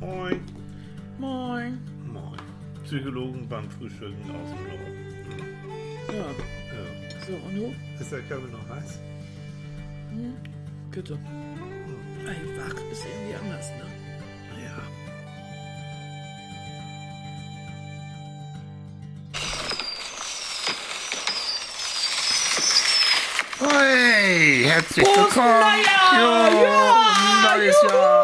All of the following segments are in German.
Moin. Moin. Moin. Psychologen beim Frühstücken aus dem Norden. Ja, Ja. so, und du? Ist der Körper noch heiß? Bitte. Ein Wach ist irgendwie anders, ne? Ja. Hey, herzlich Prost, willkommen. Neujahr! Jo, Ja, neues Jahr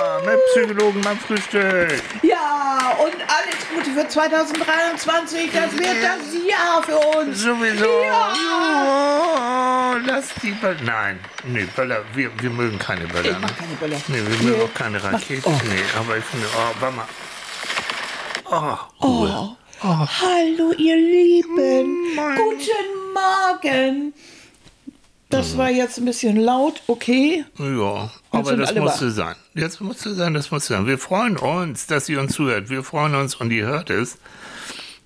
Psychologen beim Frühstück. Ja, und alles Gute für 2023. Das wird das Jahr für uns. Sowieso. Ja. Jo, lass die Böller. Nein, nee, Böller, wir, wir mögen keine Böller. Ich mach keine Böller. Nee, wir mögen auch keine Raketen. oh. Nee, aber ich finde, oh, warte mal. Oh, Ruhe. Oh. Hallo, ihr Lieben. Moin. Guten Morgen. Das war jetzt ein bisschen laut, okay. Ja, aber das musste sein. Jetzt musste sein, das musste sein. Wir freuen uns, dass ihr uns zuhört. Wir freuen uns und ihr hört es.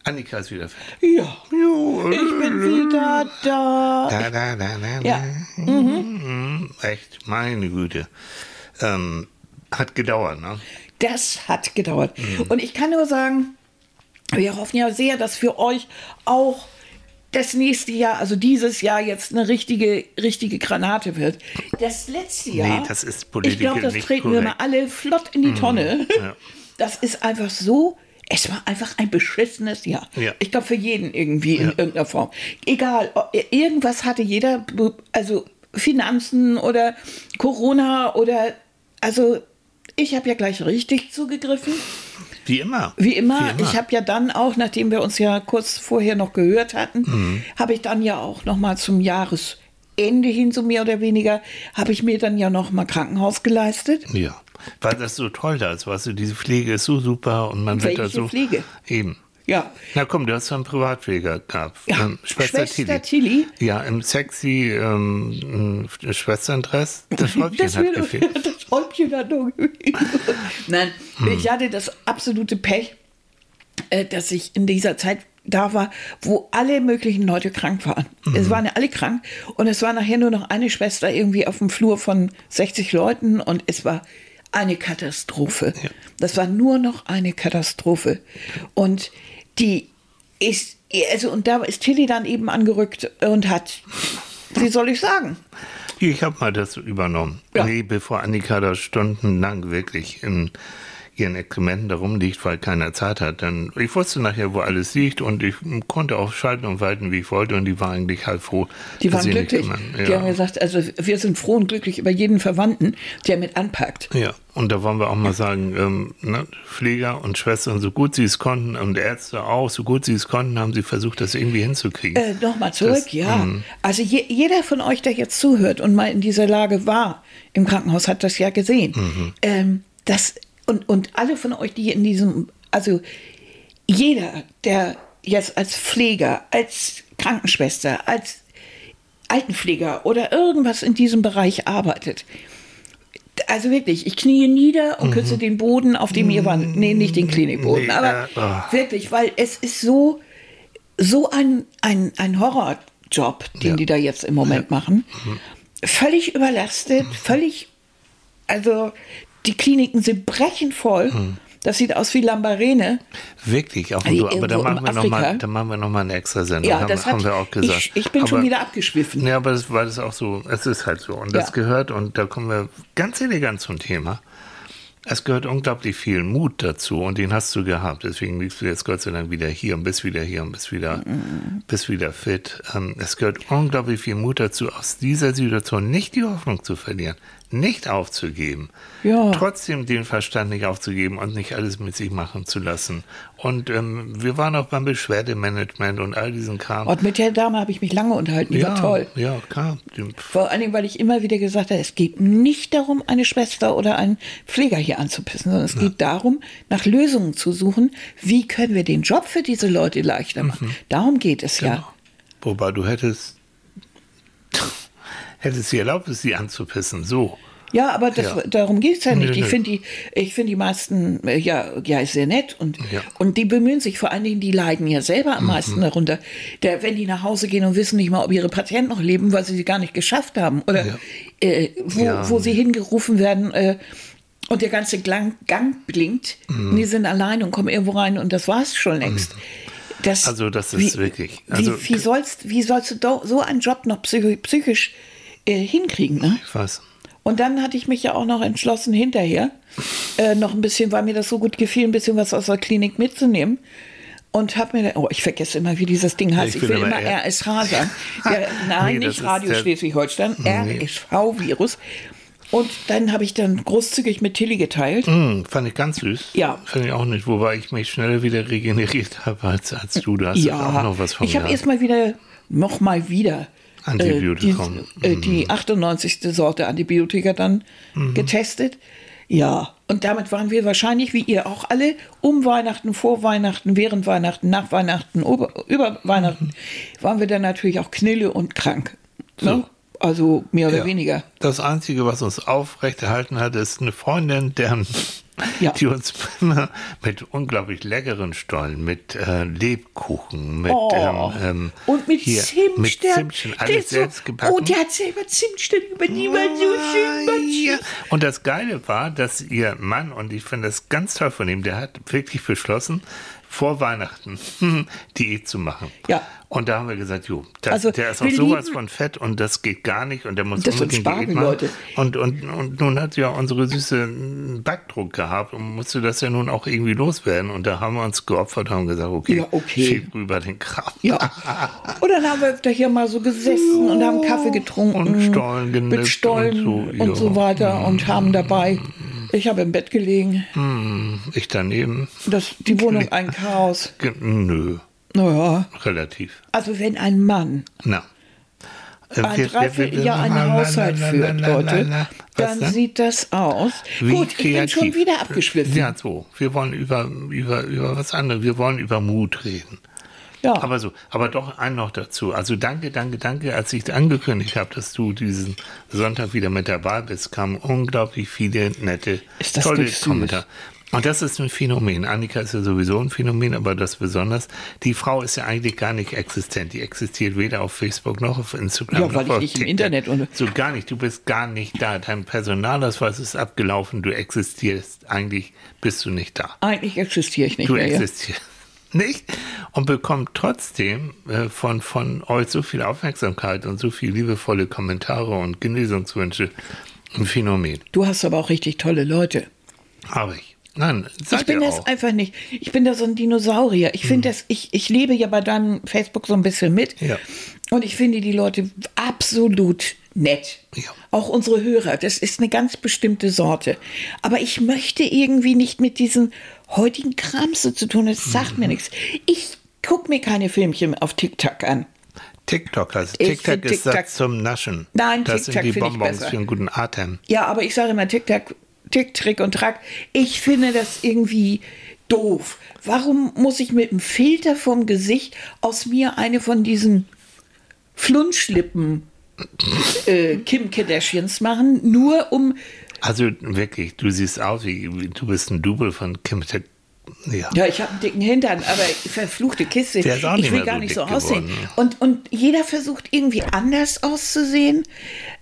Annika ist wieder fertig. Ja, Jo, ich bin wieder da. Da, da, da, da, Ja. Mhm. Echt, meine Güte. Ähm, hat gedauert, ne? Das hat gedauert. Und ich kann nur sagen, wir hoffen ja sehr, dass für euch auch das nächste Jahr, also dieses Jahr jetzt eine richtige, richtige Granate wird. Das letzte Jahr, Nee, das ist ich glaube, das treten wir mal korrekt. Mhm. alle flott in die Tonne. ja. Das ist einfach so, es war einfach ein beschissenes Jahr. Ja. Ich glaube, für jeden irgendwie in irgendeiner Form. Egal, irgendwas hatte jeder, also Finanzen oder Corona oder, also ich habe ja gleich richtig zugegriffen. Wie immer. Wie immer, Wie immer. ich habe ja dann auch, nachdem wir uns ja kurz vorher noch gehört hatten, Mhm. habe ich dann ja auch noch mal zum Jahresende hin, so mehr oder weniger, habe ich mir dann ja noch mal Krankenhaus geleistet. Ja, weil das so toll da ist, weißt du, diese Pflege ist so super und man wird da Welche so. Pflege? Eben. Ja, Na komm, du hast ja einen Privatpfleger gehabt. Ja, Ähm, Schwester, Schwester Tilly. Tilly. Ja, im sexy ähm, äh, Schwesterndress. Das Schräubchen das, hat gefehlt. das Häubchen hat noch gefehlt. Nein, ich hatte das absolute Pech, äh, dass ich in dieser Zeit da war, wo alle möglichen Leute krank waren. Es waren ja alle krank und es war nachher nur noch eine Schwester irgendwie auf dem Flur von 60 Leuten und es war eine Katastrophe. Das war nur noch eine Katastrophe. Und die ist, also und da ist Tilly dann eben angerückt und hat, wie soll ich sagen? Ich habe mal das übernommen. Ja. Nee, bevor Annika da stundenlang wirklich in ihren Exkrementen da rumliegt, weil keiner Zeit hat. Dann, ich wusste nachher, wo alles liegt und ich konnte auch schalten und walten, wie ich wollte und die war eigentlich halb froh. Die waren glücklich. immer- Die ja. haben gesagt, also wir sind froh und glücklich über jeden Verwandten, der mit anpackt. Ja, und da wollen wir auch mal sagen, ähm, ne, Pfleger und Schwestern, so gut sie es konnten und Ärzte auch, so gut sie es konnten, haben sie versucht, das irgendwie hinzukriegen. Äh, Nochmal zurück, Das- ja. mhm. Also je, jeder von euch, der jetzt zuhört und mal in dieser Lage war im Krankenhaus, hat das ja gesehen. Mhm. Ähm, das, und, und alle von euch, die in diesem, also jeder, der jetzt als Pfleger, als Krankenschwester, als Altenpfleger oder irgendwas in diesem Bereich arbeitet, also wirklich, ich knie nieder und küsse den Boden, auf dem ihr wart. Nee, nicht den Klinikboden, Nee, aber äh, oh. wirklich, weil es ist so, so ein, ein, ein Horrorjob, den Ja. die da jetzt im Moment machen. Völlig überlastet, völlig, also die Kliniken sind brechend voll. Das sieht aus wie Lambarene. Wirklich, auch Ey, so, aber da machen, wir noch mal, da machen wir nochmal eine extra Sendung, Ja, haben, das hat, haben wir auch gesagt. Ich, ich bin aber, schon wieder abgeschwiffen. Ja, aber das war das auch so, es ist halt so und das Ja. gehört und da kommen wir ganz elegant zum Thema. Es gehört unglaublich viel Mut dazu und den hast du gehabt. Deswegen liegst du jetzt Gott sei Dank wieder hier und bist wieder hier und bist wieder, bist wieder fit. Ähm, es gehört unglaublich viel Mut dazu, aus dieser Situation nicht die Hoffnung zu verlieren, nicht aufzugeben, Ja. trotzdem den Verstand nicht aufzugeben und nicht alles mit sich machen zu lassen. Und ähm, wir waren auch beim Beschwerdemanagement und all diesen Kram. Und mit der Dame habe ich mich lange unterhalten, die ja, war toll. Ja, klar. Vor allen Dingen, weil ich immer wieder gesagt habe, es geht nicht darum, eine Schwester oder einen Pfleger hier anzupissen, sondern es geht darum, nach Lösungen zu suchen, wie können wir den Job für diese Leute leichter machen. Darum geht es Genau. ja. Wobei du hättest, hättest sie erlaubt, sie anzupissen. So. Ja, aber das, Ja. darum geht es ja nicht. Nö, Ich finde die, ich finde die meisten, äh, ja, ja, ist sehr nett und, Ja. und die bemühen sich, vor allen Dingen, die leiden ja selber am meisten Mhm. darunter. Der, wenn die nach Hause gehen und wissen nicht mal, ob ihre Patienten noch leben, weil sie sie gar nicht geschafft haben oder Ja. äh, wo, wo sie hingerufen werden, äh, und der ganze Gang, Gang blinkt. Mhm. Und die sind allein und kommen irgendwo rein und das war es schon längst. Das, Also das ist wirklich- Wie, also- wie, sollst, wie sollst du do, so einen Job noch psychisch äh, hinkriegen? Ne? Ich weiß. Und dann hatte ich mich ja auch noch entschlossen, hinterher äh, noch ein bisschen, weil mir das so gut gefiel, ein bisschen was aus der Klinik mitzunehmen. Und habe mir, oh, ich vergesse immer, wie dieses Ding heißt. Ich Ich, will immer RSH sagen. Der, nein, Nee, nicht Radio Schleswig-Holstein, Nee. RSV-Virus. Und dann habe ich dann großzügig mit Tilly geteilt. Hm, fand ich ganz süß. Ja. Fand ich auch nicht, wobei ich mich schneller wieder regeneriert habe als, als du. Du hast ja, auch noch was von ich habe mir. erst mal wieder, noch mal wieder äh, die, äh, die 98. Sorte Antibiotika dann Mhm. getestet. Ja, und damit waren wir wahrscheinlich, wie ihr auch alle, um Weihnachten, vor Weihnachten, während Weihnachten, nach Weihnachten, über, über Weihnachten, Mhm. waren wir dann natürlich auch knille und krank. Ne? Also mehr oder Ja. weniger. Das Einzige, was uns aufrechterhalten hat, ist eine Freundin, deren, Ja. die uns immer mit unglaublich leckeren Stollen, mit äh, Lebkuchen, mit, Oh, ähm, ähm, und mit hier, Zimtstern. mit Zimtstern, alles so- selbst gebacken. Oh, der hat selber Zimtstern über die waren so schön matschig. Ja. Und das Geile war, dass ihr Mann, und ich finde das ganz toll von ihm, der hat wirklich beschlossen, vor Weihnachten Diät zu machen. Ja. Und da haben wir gesagt, jo, das, Also, der ist auch sowas lieben- von fett und das geht gar nicht und der muss Das unbedingt Spargel, Diät machen. Leute. Und, und, und nun hat ja unsere Süße einen Backdruck gehabt und musste das ja nun auch irgendwie loswerden. Und da haben wir uns geopfert und haben gesagt, okay, Ja, okay. schieb rüber den Kram. Ja. Und dann haben wir öfter hier mal so gesessen und haben Kaffee getrunken. Und Stollen genippt Mit Stollen und und so, so, ja. weiter und haben dabei. Ich habe im Bett gelegen. Ich daneben, Das, die Wohnung ein Chaos. ge- nö, Naja, relativ. also wenn ein Mann Na. Äh, ein Dreivierteljahr einen Haushalt führt, Leute, dann sieht das aus. Wie Gut, ich bin schon kreativ. wieder abgeschwiffen. Ja, so. Wir wollen über, über, über was anderes. Wir wollen über Mut reden. Ja. Aber so, aber doch ein noch dazu. Also danke, danke, danke. Als ich angekündigt habe, dass du diesen Sonntag wieder mit dabei bist, kamen unglaublich viele nette, tolle? Kommentare. Und das ist ein Phänomen. Annika ist ja sowieso ein Phänomen, aber das besonders. Die Frau ist ja eigentlich gar nicht existent. Die existiert weder auf Facebook noch auf Instagram. Ja, weil noch ich nicht im. Internet und- So gar nicht. Du bist gar nicht da. Dein Personalausweis ist abgelaufen. Du existierst. Eigentlich bist du nicht da. Eigentlich existiere ich nicht Du mehr. Ja. existierst nicht und bekommt trotzdem äh, von, von euch so viel Aufmerksamkeit und so viel liebevolle Kommentare und Genesungswünsche. Ein Phänomen. Du hast aber auch richtig tolle Leute. Habe ich. Nein, Ich bin das einfach nicht. Ich bin da so ein Dinosaurier. Ich finde das, ich, ich lebe ja bei deinem Facebook so ein bisschen mit. Ja. Und ich finde die Leute absolut nett. Ja. Auch unsere Hörer. Das ist eine ganz bestimmte Sorte. Aber ich möchte irgendwie nicht mit diesen heutigen Krams so zu tun. Das sagt Mhm. mir nichts. Ich gucke mir keine Filmchen auf TikTok an. TikTok Ich TikTok ist TikTok- Satz zum Naschen. Nein, das TikTok sind die Bonbons für einen guten Atem. Ja, aber ich sage immer TikTok, Tick, Trick und Track. Ich finde das irgendwie doof. Warum muss ich mit einem Filter vom Gesicht aus mir eine von diesen Flunschlippen äh, Kim Kardashians machen, nur um Also wirklich, du siehst aus wie, du bist ein Double von Kim Ted. Ja. Ja, ich habe einen dicken Hintern, aber verfluchte Kiste. Der ist auch ich nicht will mehr gar so nicht so aussehen. geworden. Und, und jeder versucht irgendwie anders auszusehen,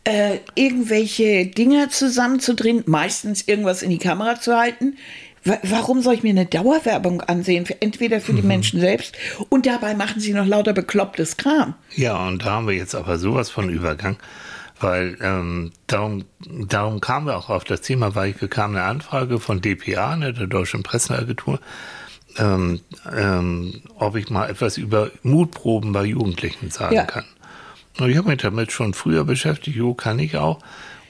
äh, irgendwelche Dinger zusammenzudrehen, meistens irgendwas in die Kamera zu halten. Wa- Warum soll ich mir eine Dauerwerbung ansehen? Für, entweder für die Mhm. Menschen selbst und dabei machen sie noch lauter beklopptes Kram. Ja, und da haben wir jetzt aber sowas von Übergang, weil ähm, darum, darum kamen wir auch auf das Thema, weil ich bekam eine Anfrage von DPA, ne, der Deutschen Presseagentur, ähm, ähm, ob ich mal etwas über Mutproben bei Jugendlichen sagen Ja. kann. Und ich habe mich damit schon früher beschäftigt, jo, kann ich auch.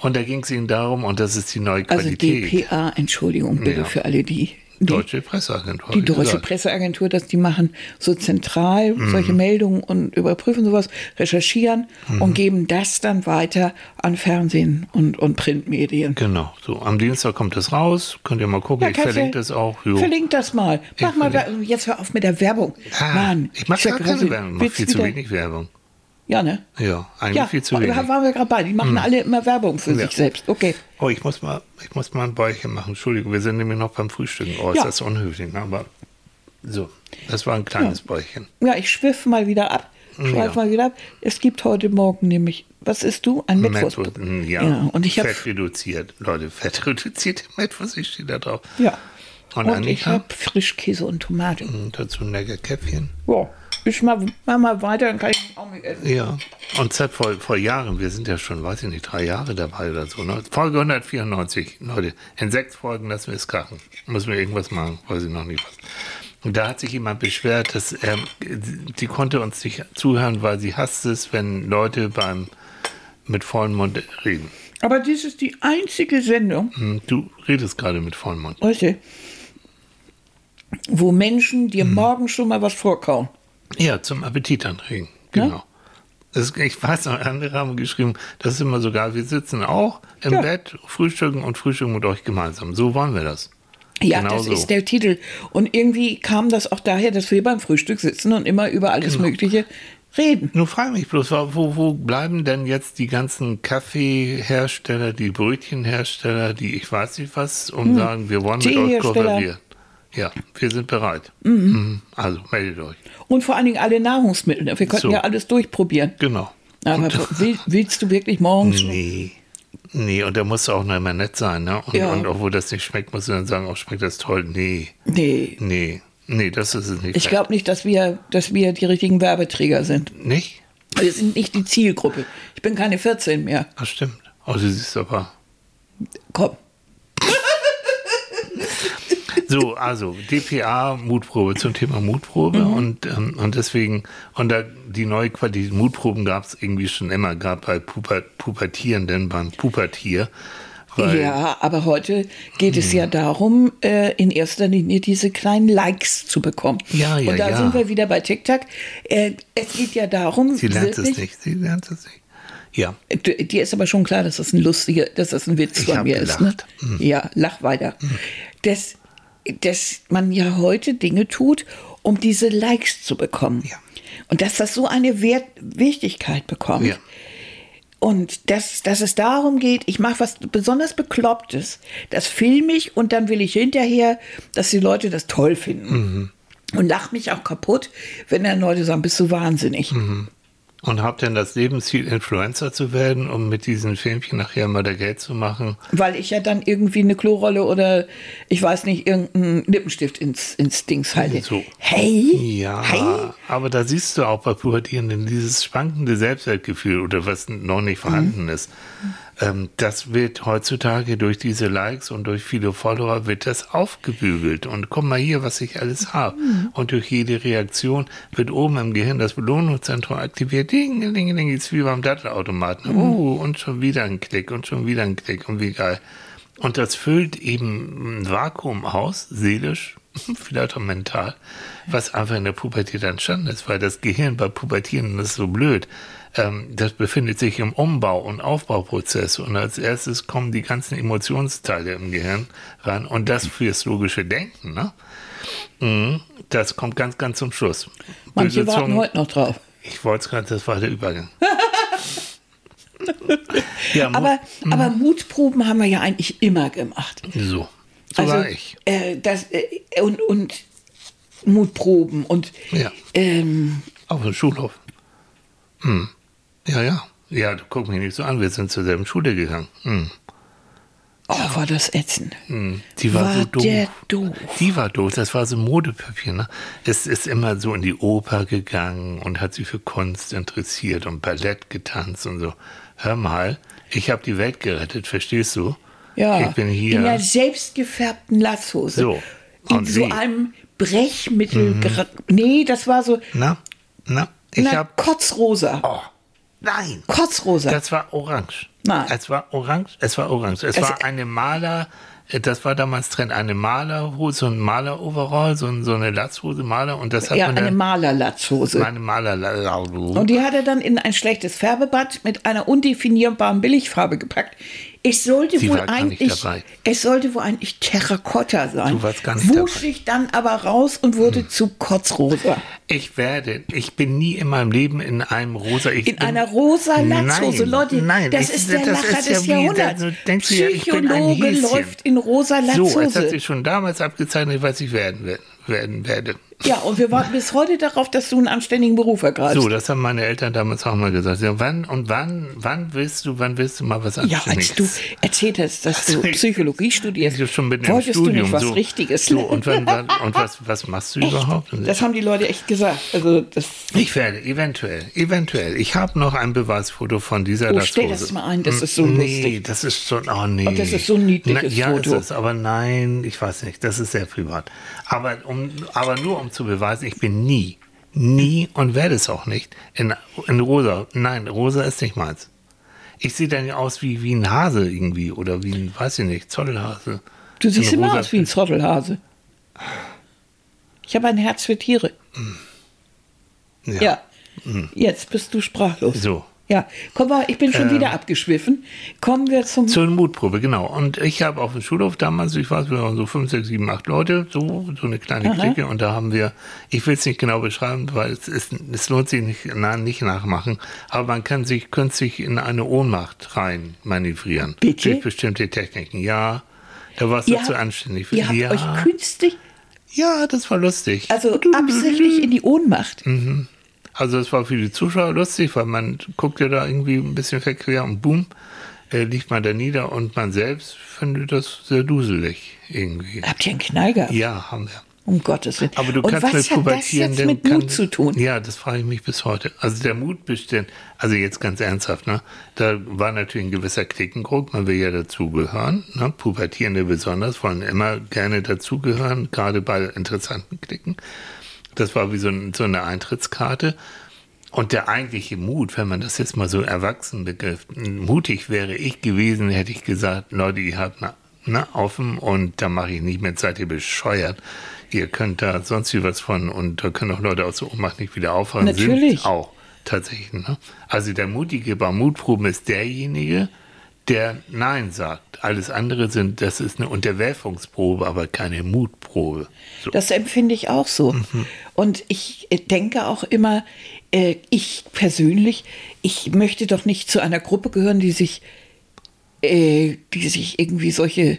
Und da ging es ihnen darum, und das ist die neue Also Qualität, DPA, Entschuldigung bitte Ja. für alle, die, die Deutsche Presseagentur. Die Deutsche gesagt. Presseagentur, dass die machen so zentral solche Meldungen und überprüfen sowas, recherchieren und geben das dann weiter an Fernsehen und, und Printmedien. Genau, so. Am Dienstag kommt es raus, könnt ihr mal gucken, ich kannst verlinke das auch. Jo. Verlink das mal. Mach Ich mal, verlink- jetzt hör auf mit der Werbung. Ah, Mann, ich mache ja gar keine grausig. Werbung, ich mach Willst viel zu wenig Werbung. Ja, ne? Ja, eigentlich Ja, viel zu da wenig. Hm. waren wir gerade bei. Die machen alle immer Werbung für Ja. sich selbst. Okay. Oh, ich muss mal, ich muss mal ein Bäuchchen machen. Entschuldigung, wir sind nämlich noch beim Frühstücken. Oh, ist Ja. das unhöflich, ne? aber so, das war ein kleines Bäuchchen. Ja, ich schwiff mal wieder ab. schweif mal wieder ab. Es gibt heute Morgen nämlich, was isst du? Ein Mettwurst. Mm, ja. ja. Und ich habe Fett reduziert. Leute, Fett reduzierte Mettwurst, ich stehe da drauf. ja. Und, Und ich habe Frischkäse und Tomate. Und dazu ein lecker Käppchen. Ja. Ich mach, mach mal weiter, dann kann ich auch nicht essen. Ja, und seit vor, vor Jahren, wir sind ja schon, weiß ich nicht, drei Jahre dabei oder so. Ne? Folge 194, Leute, in sechs Folgen lassen wir es krachen. Müssen wir irgendwas machen, weiß ich noch nicht was. Und da hat sich jemand beschwert, dass er, die konnte uns nicht zuhören, weil sie hasst es, wenn Leute beim mit vollem Mund reden. Aber dies ist die einzige Sendung, Hm, Du redest gerade mit vollem Mund. du, wo Menschen dir Hm. morgen schon mal was vorkauen. Ja, zum Appetit anregen. Genau. Das, ich weiß noch, andere haben geschrieben, das ist immer sogar, wir sitzen auch im Ja. Bett, frühstücken und frühstücken mit euch gemeinsam. So wollen wir das. Ja, Genau das so. ist der Titel. Und irgendwie kam das auch daher, dass wir beim Frühstück sitzen und immer über alles Genau. Mögliche reden. Nur frage mich bloß, wo, wo bleiben denn jetzt die ganzen Kaffeehersteller, die Brötchenhersteller, die ich weiß nicht was, um sagen, wir wollen mit euch kooperieren. Ja, wir sind bereit. Mhm. Also meldet euch. Und vor allen Dingen alle Nahrungsmittel. Wir könnten So. ja alles durchprobieren. Genau. Aber will, willst du wirklich morgens? Nee. Nee, und da musst du auch noch immer nett sein, ne? Und, Ja. und obwohl das nicht schmeckt, musst du dann sagen, auch schmeckt das toll. Nee. Nee. Nee. Nee, das ist es nicht. Ich glaube nicht, dass wir, dass wir die richtigen Werbeträger sind. Nicht? Wir sind nicht die Zielgruppe. Ich bin keine 14 mehr. Das stimmt. Oh, du siehst aber. Komm. So, also DPA Mutprobe zum Thema Mutprobe Mhm. und, ähm, und deswegen, und da die neue Qualität Mutproben gab es irgendwie schon immer, gab bei Puber, Pubertierenden beim Pubertier. Weil, Ja, aber heute geht es ja darum, äh, in erster Linie diese kleinen Likes zu bekommen. Ja, ja, Und da ja. sind wir wieder bei TikTok. Äh, es geht ja darum, Sie lernt es wirklich, nicht, sie lernt es nicht. Ja, dir ist aber schon klar, dass das ein lustiger, dass das ein Witz Ich von mir ist. Ne? gelacht. Mhm. Ja, lach weiter. Dass, dass man ja heute Dinge tut, um diese Likes zu bekommen. Ja. Und dass das so eine Wert Wichtigkeit bekommt. ja. Und dass, dass es darum geht, ich mache was besonders Beklopptes, das filme ich und dann will ich hinterher, dass die Leute das toll finden. Mhm. Und lach mich auch kaputt, wenn dann Leute sagen, bist du wahnsinnig. Mhm. Und habt denn das Lebensziel, Influencer zu werden, um mit diesen Filmchen nachher mal da Geld zu machen? Weil ich ja dann irgendwie eine Klorolle oder ich weiß nicht, irgendeinen Lippenstift ins, ins Dings halte. So. Hey? Ja, Hey? aber da siehst du auch bei Pubertierenden dieses schwankende Selbstwertgefühl oder was noch nicht vorhanden Mhm. ist. Ähm, das wird heutzutage durch diese Likes und durch viele Follower wird das aufgebügelt. Und guck mal hier, was ich alles habe. Mhm. Und durch jede Reaktion wird oben im Gehirn das Belohnungszentrum aktiviert. Ding, ding, ding, ist wie beim Dattelautomaten. Mhm. Oh, und schon wieder ein Klick und schon wieder ein Klick und wie geil. Und das füllt eben ein Vakuum aus, seelisch, vielleicht auch mental, was einfach in der Pubertät entstanden ist, weil das Gehirn bei Pubertieren ist so blöd. Ähm, das befindet sich im Umbau- und Aufbauprozess und als erstes kommen die ganzen Emotionsteile im Gehirn ran und das fürs logische Denken, ne? Mhm, Das kommt ganz, ganz zum Schluss. Manche Böse warten heute noch drauf. Ich wollte es gerade, das war der Übergang. ja, Aber, aber Mutproben haben wir ja eigentlich immer gemacht. so. So also, war ich. Äh, das, äh, und, und Mutproben und Ja. ähm, Auf dem Schulhof. Hm. Ja, ja. Ja, du guck mich nicht so an, wir sind zur selben Schule gegangen. Hm. oh, war das ätzend. Hm. Die war, War so doof. doof. Die war doof, das war so Modepapier. Ne? Es ist immer so in die Oper gegangen und hat sich für Kunst interessiert und Ballett getanzt und so. Hör mal, ich habe die Welt gerettet, verstehst du? Ja, Ich bin hier. in der selbstgefärbten Lasshose. So, In und so? Mhm. einem Brechmittel. ger- Nee, das war so Na, na, ich habe. kotzrosa. Oh, nein. Kotzrosa. Das war orange. Nein. Es war orange. Es war orange. Es Es- war eine Maler. äh, Das war damals Trend. Eine Malerhose, ein Maler-Overall, so, so eine Latzhose Maler. Und das hat ja, man eine. Malerlatzhose. Meine maler Und die hat er dann in ein schlechtes Färbebad mit einer undefinierbaren Billigfarbe gepackt. Es sollte Sie wohl eigentlich, es sollte wohl eigentlich Terrakotta sein. Du warst gar nicht Wusch dabei. sich dann aber raus und wurde zu Kotzrosa. Ich werde, ich bin nie in meinem Leben in einem rosa. Ich In bin, einer rosa Latzhose, Nein, Leute. nein, das ich- ist der das Lacher ist ja des wie- Jahrhunderts. da- ich bin ein Psychologe Häschen. läuft in rosa So, es hat Latzhose. sich schon damals abgezeichnet, was ich werden, wer- werden werde. Ja, und wir warten bis heute darauf, dass du einen anständigen Beruf ergreifst. So, das haben meine Eltern damals auch mal gesagt. Ja, wann und wann, wann willst du, wann willst du mal was ja, Anständiges? als du erzählt hast, dass du Psychologie studierst, Ich schon im wolltest du Studium. nicht was so, Richtiges So, und, wann, wann, und was, was machst du überhaupt? Das haben die Leute echt gesagt. Also das, Ich werde, eventuell, eventuell. Ich habe noch ein Beweisfoto von dieser Oh, stell das mal ein, das ist so nee, lustig. das ist schon, oh nee. Oh, das ist so ein niedliches ja, Foto. ist es, aber nein, ich weiß nicht, das ist sehr privat. Aber, um, aber nur um zu beweisen, ich bin nie, nie und werde es auch nicht in, in rosa. Nein, rosa ist nicht meins. Ich sehe dann aus wie, wie ein Hase irgendwie oder wie ein, weiß ich nicht, Zottelhase. du siehst immer aus wie ein Zottelhase. Ich habe ein Herz für Tiere. Ja. Jetzt bist du sprachlos. So. Ja, komm mal, ich bin schon wieder abgeschwiffen. Kommen wir zum. Zur Mutprobe, genau. Und ich habe auf dem Schulhof damals, ich weiß, wir waren so fünf, sechs, sieben, acht Leute, so, so eine kleine Aha. Clique. Und da haben wir, ich will es nicht genau beschreiben, weil es, ist, es lohnt sich nicht, na, nicht nachmachen, aber man kann sich künstlich in eine Ohnmacht rein manövrieren. Bitte? Durch bestimmte Techniken. Ja, da warst du Ihr zu habt- anständig. für- Ihr habt ja, euch künstlich, ja, das war lustig. also absichtlich in die Ohnmacht. Also es war für die Zuschauer lustig, weil man guckt ja da irgendwie ein bisschen verquer und boom, äh, liegt man da nieder und man selbst findet das sehr duselig irgendwie. Habt ihr einen Knall gehabt? Ja, haben wir. Um Gottes Willen. Aber du Und kannst was mit hat das Pubertierenden... jetzt mit kann, Mut zu tun? Ja, das frage ich mich bis heute. Also der Mut bestimmt, also jetzt ganz ernsthaft, ne? Da war natürlich ein gewisser Klickendruck, man will ja dazugehören. Ne? Pubertierende besonders wollen immer gerne dazugehören, gerade bei interessanten Klicken. Das war wie so, ein, so eine Eintrittskarte. Und der eigentliche Mut, wenn man das jetzt mal so erwachsen begriff, mutig wäre ich gewesen, hätte ich gesagt, Leute, ihr habt na, na, offen und da mache ich nicht mehr, seid ihr bescheuert. Ihr könnt da sonst wie was von und da können auch Leute aus der Ohnmacht nicht wieder aufhören. Natürlich. Sind auch tatsächlich. Ne? Also der Mutige bei Mutproben ist derjenige, der Nein sagt. Alles andere sind, das ist eine Unterwerfungsprobe, aber keine Mutprobe. So. Das empfinde ich auch so. Mhm. Und ich äh, denke auch immer, äh, ich persönlich, ich möchte doch nicht zu einer Gruppe gehören, die sich, äh, die sich irgendwie solche,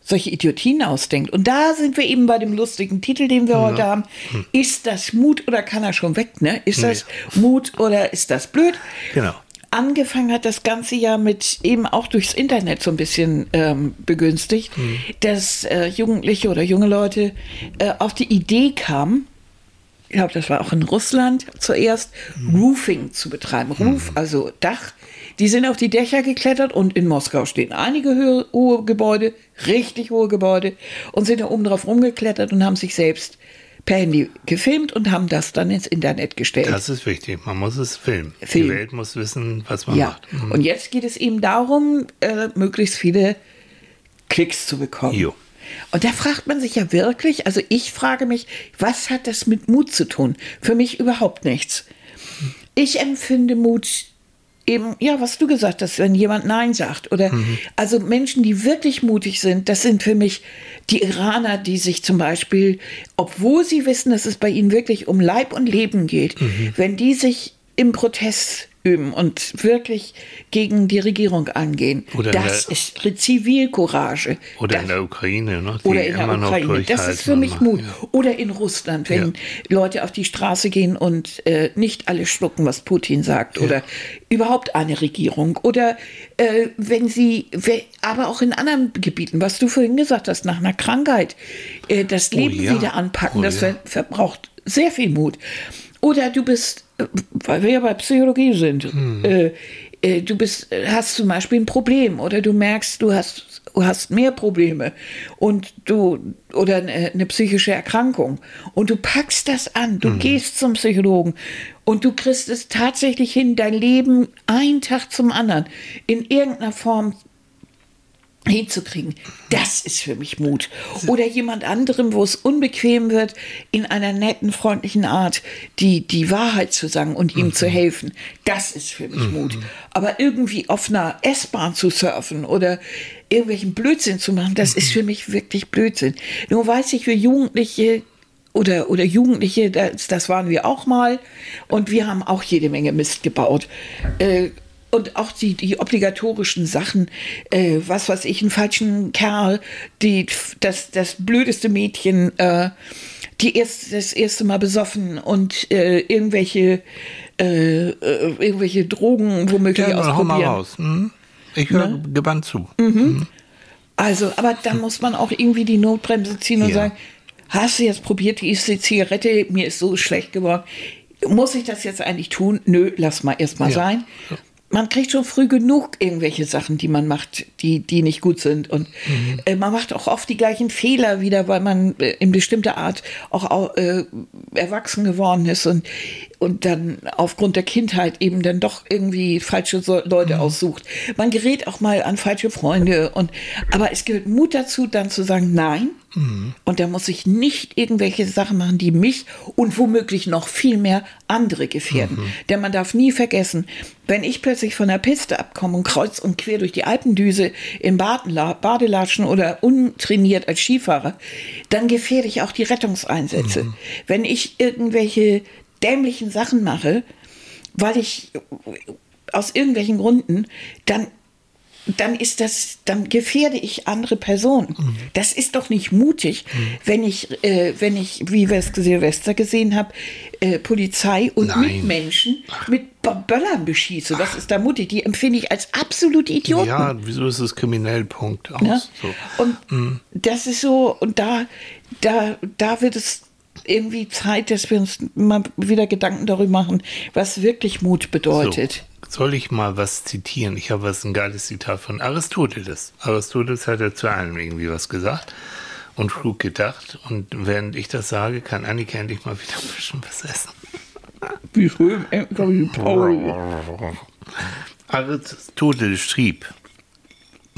solche Idiotien ausdenkt. Und da sind wir eben bei dem lustigen Titel, den wir heute haben. Ist das Mut oder kann er schon weg? Ne? Ist das Mut oder ist das blöd? Genau. Angefangen hat das ganze ja mit eben auch durchs Internet so ein bisschen ähm, begünstigt, dass äh, Jugendliche oder junge Leute äh, auf die Idee kamen, ich glaube, das war auch in Russland zuerst, Roofing zu betreiben. Roof, also Dach. Die sind auf die Dächer geklettert und in Moskau stehen einige hohe Gebäude, richtig hohe Gebäude, und sind da oben drauf rumgeklettert und haben sich selbst per Handy gefilmt und haben das dann ins Internet gestellt. Das ist wichtig. Man muss es filmen. Filmen. Die Welt muss wissen, was man Ja, macht. Mhm. und jetzt geht es eben darum, äh, möglichst viele Klicks zu bekommen. Jo. Und da fragt man sich ja wirklich, also ich frage mich, was hat das mit Mut zu tun? Für mich überhaupt nichts. Ich empfinde Mut eben, ja, was du gesagt hast, wenn jemand Nein sagt. Oder also Menschen, die wirklich mutig sind, das sind für mich die Iraner, die sich zum Beispiel, obwohl sie wissen, dass es bei ihnen wirklich um Leib und Leben geht, wenn die sich im Protest üben und wirklich gegen die Regierung angehen, Oder das der- ist Zivilcourage. Oder das, in der Ukraine, ne? die oder in der Ukraine. Das ist für mich Mut. machen. Oder in Russland, wenn Leute auf die Straße gehen und äh, nicht alle schlucken, was Putin sagt. Oder überhaupt eine Regierung. Oder äh, wenn sie, aber auch in anderen Gebieten, was du vorhin gesagt hast, nach einer Krankheit, äh, das Leben ja. wieder anpacken, Oh das ja. ver verbraucht sehr viel Mut. Oder du bist, weil wir ja bei Psychologie sind, Hm. äh, äh, du bist, hast zum Beispiel ein Problem oder du merkst, du hast, du hast mehr Probleme und du oder eine, eine psychische Erkrankung. Und du packst das an, du gehst zum Psychologen und du kriegst es tatsächlich hin, dein Leben einen Tag zum anderen in irgendeiner Form hinzukriegen. Das ist für mich Mut. Oder jemand anderem, wo es unbequem wird, in einer netten, freundlichen Art die, die Wahrheit zu sagen und ihm zu helfen. Das ist für mich Mut. Aber irgendwie auf einer S-Bahn zu surfen oder irgendwelchen Blödsinn zu machen, das ist für mich wirklich Blödsinn. Nur weiß ich, wir Jugendliche oder, oder Jugendliche, das, das waren wir auch mal und wir haben auch jede Menge Mist gebaut. Äh, und auch die, die obligatorischen Sachen, äh, was weiß ich, einen falschen Kerl, die, das, das blödeste Mädchen, äh, die erst, das erste Mal besoffen und äh, irgendwelche, äh, äh, irgendwelche Drogen womöglich Ja, hau mal ausprobieren. raus. Hm? Ich höre Ne? gebannt zu. Also, aber dann muss man auch irgendwie die Notbremse ziehen und Ja. sagen, hast du jetzt probiert, die ist die Zigarette, mir ist so schlecht geworden. Muss ich das jetzt eigentlich tun? Nö, lass mal erst mal Ja. sein. Man kriegt schon früh genug irgendwelche Sachen, die man macht, die, die nicht gut sind. Und Mhm. äh, man macht auch oft die gleichen Fehler wieder, weil man äh, in bestimmter Art auch, au- äh, erwachsen geworden ist und, und dann aufgrund der Kindheit eben dann doch irgendwie falsche Leute Mhm. aussucht. Man gerät auch mal an falsche Freunde. Und, aber es gehört Mut dazu, dann zu sagen, nein. Mhm. Und da muss ich nicht irgendwelche Sachen machen, die mich und womöglich noch viel mehr andere gefährden. Mhm. Denn man darf nie vergessen, wenn ich plötzlich von der Piste abkomme und kreuz und quer durch die Alpendüse im Badela Badelatschen oder untrainiert als Skifahrer, dann gefährde ich auch die Rettungseinsätze. Mhm. Wenn ich irgendwelche dämlichen Sachen mache, weil ich aus irgendwelchen Gründen, dann dann ist das, dann gefährde ich andere Personen. Mhm. Das ist doch nicht mutig, wenn ich, äh, wenn ich, wie wir es Silvester gesehen haben, äh, Polizei und Nein. Mitmenschen mit B- Böllern beschieße. Das ist da mutig. Die empfinde ich als absolute Idioten. Ja, wieso ist es kriminell? Punkt. Aus. Ne? So. Und das ist so, und da, da, da wird es irgendwie Zeit, dass wir uns mal wieder Gedanken darüber machen, was wirklich Mut bedeutet. So, soll ich mal was zitieren? Ich habe was ein geiles Zitat von Aristoteles. Aristoteles hat ja zu allem irgendwie was gesagt und klug gedacht. Und während ich das sage, kann Annika endlich mal wieder ein bisschen was essen. Wie Paul. Aristoteles schrieb,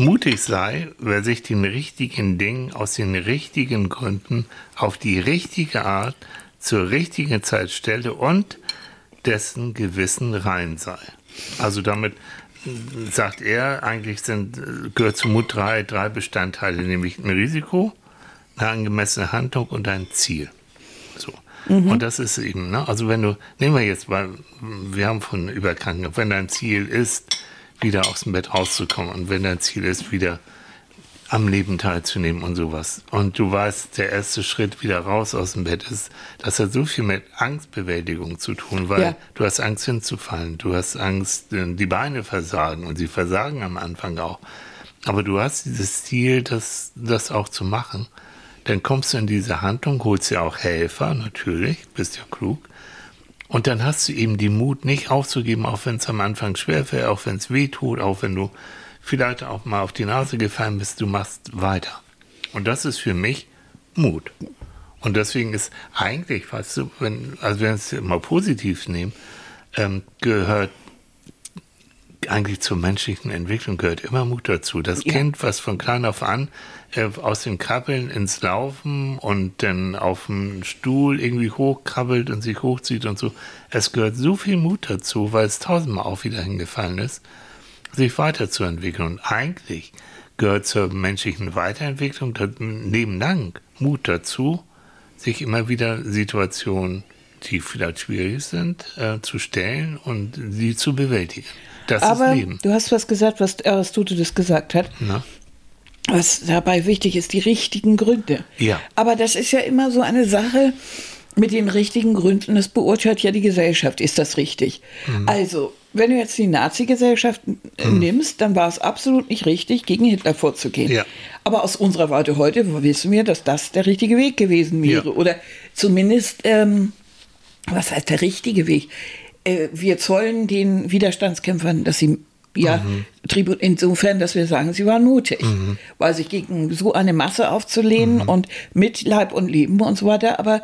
mutig sei, wer sich den richtigen Dingen aus den richtigen Gründen auf die richtige Art zur richtigen Zeit stelle und dessen Gewissen rein sei. Also damit äh, sagt er, eigentlich sind, äh, gehört zu Mut drei, drei Bestandteile, nämlich ein Risiko, eine angemessene Handlung und ein Ziel. So. Und das ist eben, ne? also wenn du, nehmen wir jetzt mal, wir haben von Überkranken, wenn dein Ziel ist, wieder aus dem Bett rauszukommen und wenn dein Ziel ist, wieder am Leben teilzunehmen und sowas. Und du weißt, der erste Schritt wieder raus aus dem Bett ist, das hat so viel mit Angstbewältigung zu tun, weil Ja. du hast Angst hinzufallen, du hast Angst, äh, die Beine versagen und sie versagen am Anfang auch. Aber du hast dieses Ziel, das, das auch zu machen. Dann kommst du in diese Handlung, holst dir auch Helfer, natürlich, bist ja klug. Und dann hast du eben den Mut, nicht aufzugeben, auch wenn es am Anfang schwerfällt, auch wenn es weh tut, auch wenn du vielleicht auch mal auf die Nase gefallen bist, du machst weiter. Und das ist für mich Mut. Und deswegen ist eigentlich, weißt du, wenn, also wenn wir es mal positiv nehmen, ähm, gehört eigentlich zur menschlichen Entwicklung gehört immer Mut dazu. Das Ja. Kind, was von klein auf an aus dem Krabbeln ins Laufen und dann auf dem Stuhl irgendwie hochkrabbelt und sich hochzieht und so, es gehört so viel Mut dazu, weil es tausendmal auch wieder hingefallen ist, sich weiterzuentwickeln. Und eigentlich gehört zur menschlichen Weiterentwicklung nebenan Mut dazu, sich immer wieder Situationen, die vielleicht schwierig sind, äh, zu stellen und sie zu bewältigen. Das Aber ist Leben. du hast was gesagt, was Aristoteles gesagt hat. Na? Was dabei wichtig ist, die richtigen Gründe. Ja. Aber das ist ja immer so eine Sache mit den richtigen Gründen. Das beurteilt ja die Gesellschaft. Ist das richtig? Mhm. Also, wenn du jetzt die Nazi-Gesellschaft äh, nimmst, dann war es absolut nicht richtig, gegen Hitler vorzugehen. Ja. Aber aus unserer Warte heute wissen wir, dass das der richtige Weg gewesen wäre. Ja. Oder zumindest, ähm, was heißt der richtige Weg? Äh, wir zollen den Widerstandskämpfern, dass sie ja Mhm. Insofern, dass wir sagen, sie waren mutig, weil sich gegen so eine Masse aufzulehnen Mhm. und mit Leib und Leben und so weiter. Aber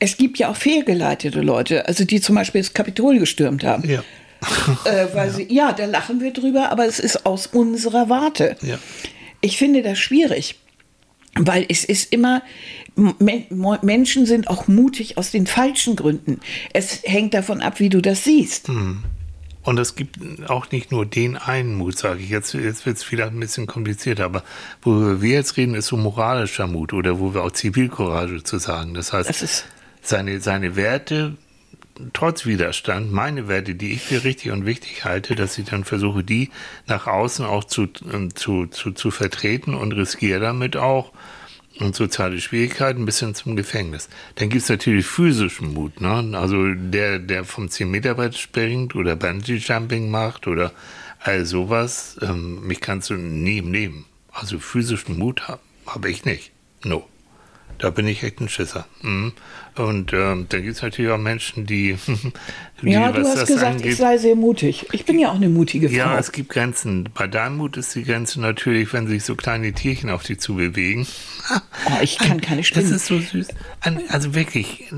es gibt ja auch fehlgeleitete Leute, also die zum Beispiel das Kapitol gestürmt haben. Ja. Äh, weil sie, ja, da lachen wir drüber, aber es ist aus unserer Warte. Ja. Ich finde das schwierig, weil es ist immer, Menschen sind auch mutig aus den falschen Gründen. Es hängt davon ab, wie du das siehst. Und es gibt auch nicht nur den einen Mut, sage ich. Jetzt, jetzt wird es vielleicht ein bisschen komplizierter, aber worüber wir jetzt reden, ist so moralischer Mut oder wo wir auch Zivilcourage zu sagen. Das heißt, Das seine, seine Werte trotz Widerstand meine Werte, die ich für richtig und wichtig halte, dass ich dann versuche, die nach außen auch zu, ähm, zu, zu, zu vertreten und riskiere damit auch und soziale Schwierigkeiten bis hin zum Gefängnis. Dann gibt es natürlich physischen Mut. Ne? Also der, der vom 10-Meter-Brett springt oder Bungee-Jumping macht oder all sowas, ähm, mich kannst du nie Leben. Also physischen Mut habe hab ich nicht. No. Da bin ich echt ein Schisser. Mhm. Und ähm, da gibt es natürlich auch Menschen, die. die ja, du hast gesagt, angeht, ich sei sehr mutig. Ich bin ja auch eine mutige Frau. Ja, es gibt Grenzen. Bei deinem Mut ist die Grenze natürlich, wenn sich so kleine Tierchen auf dich zubewegen. Oh, ich kann keine Spinnen. Das ist so süß. Also wirklich,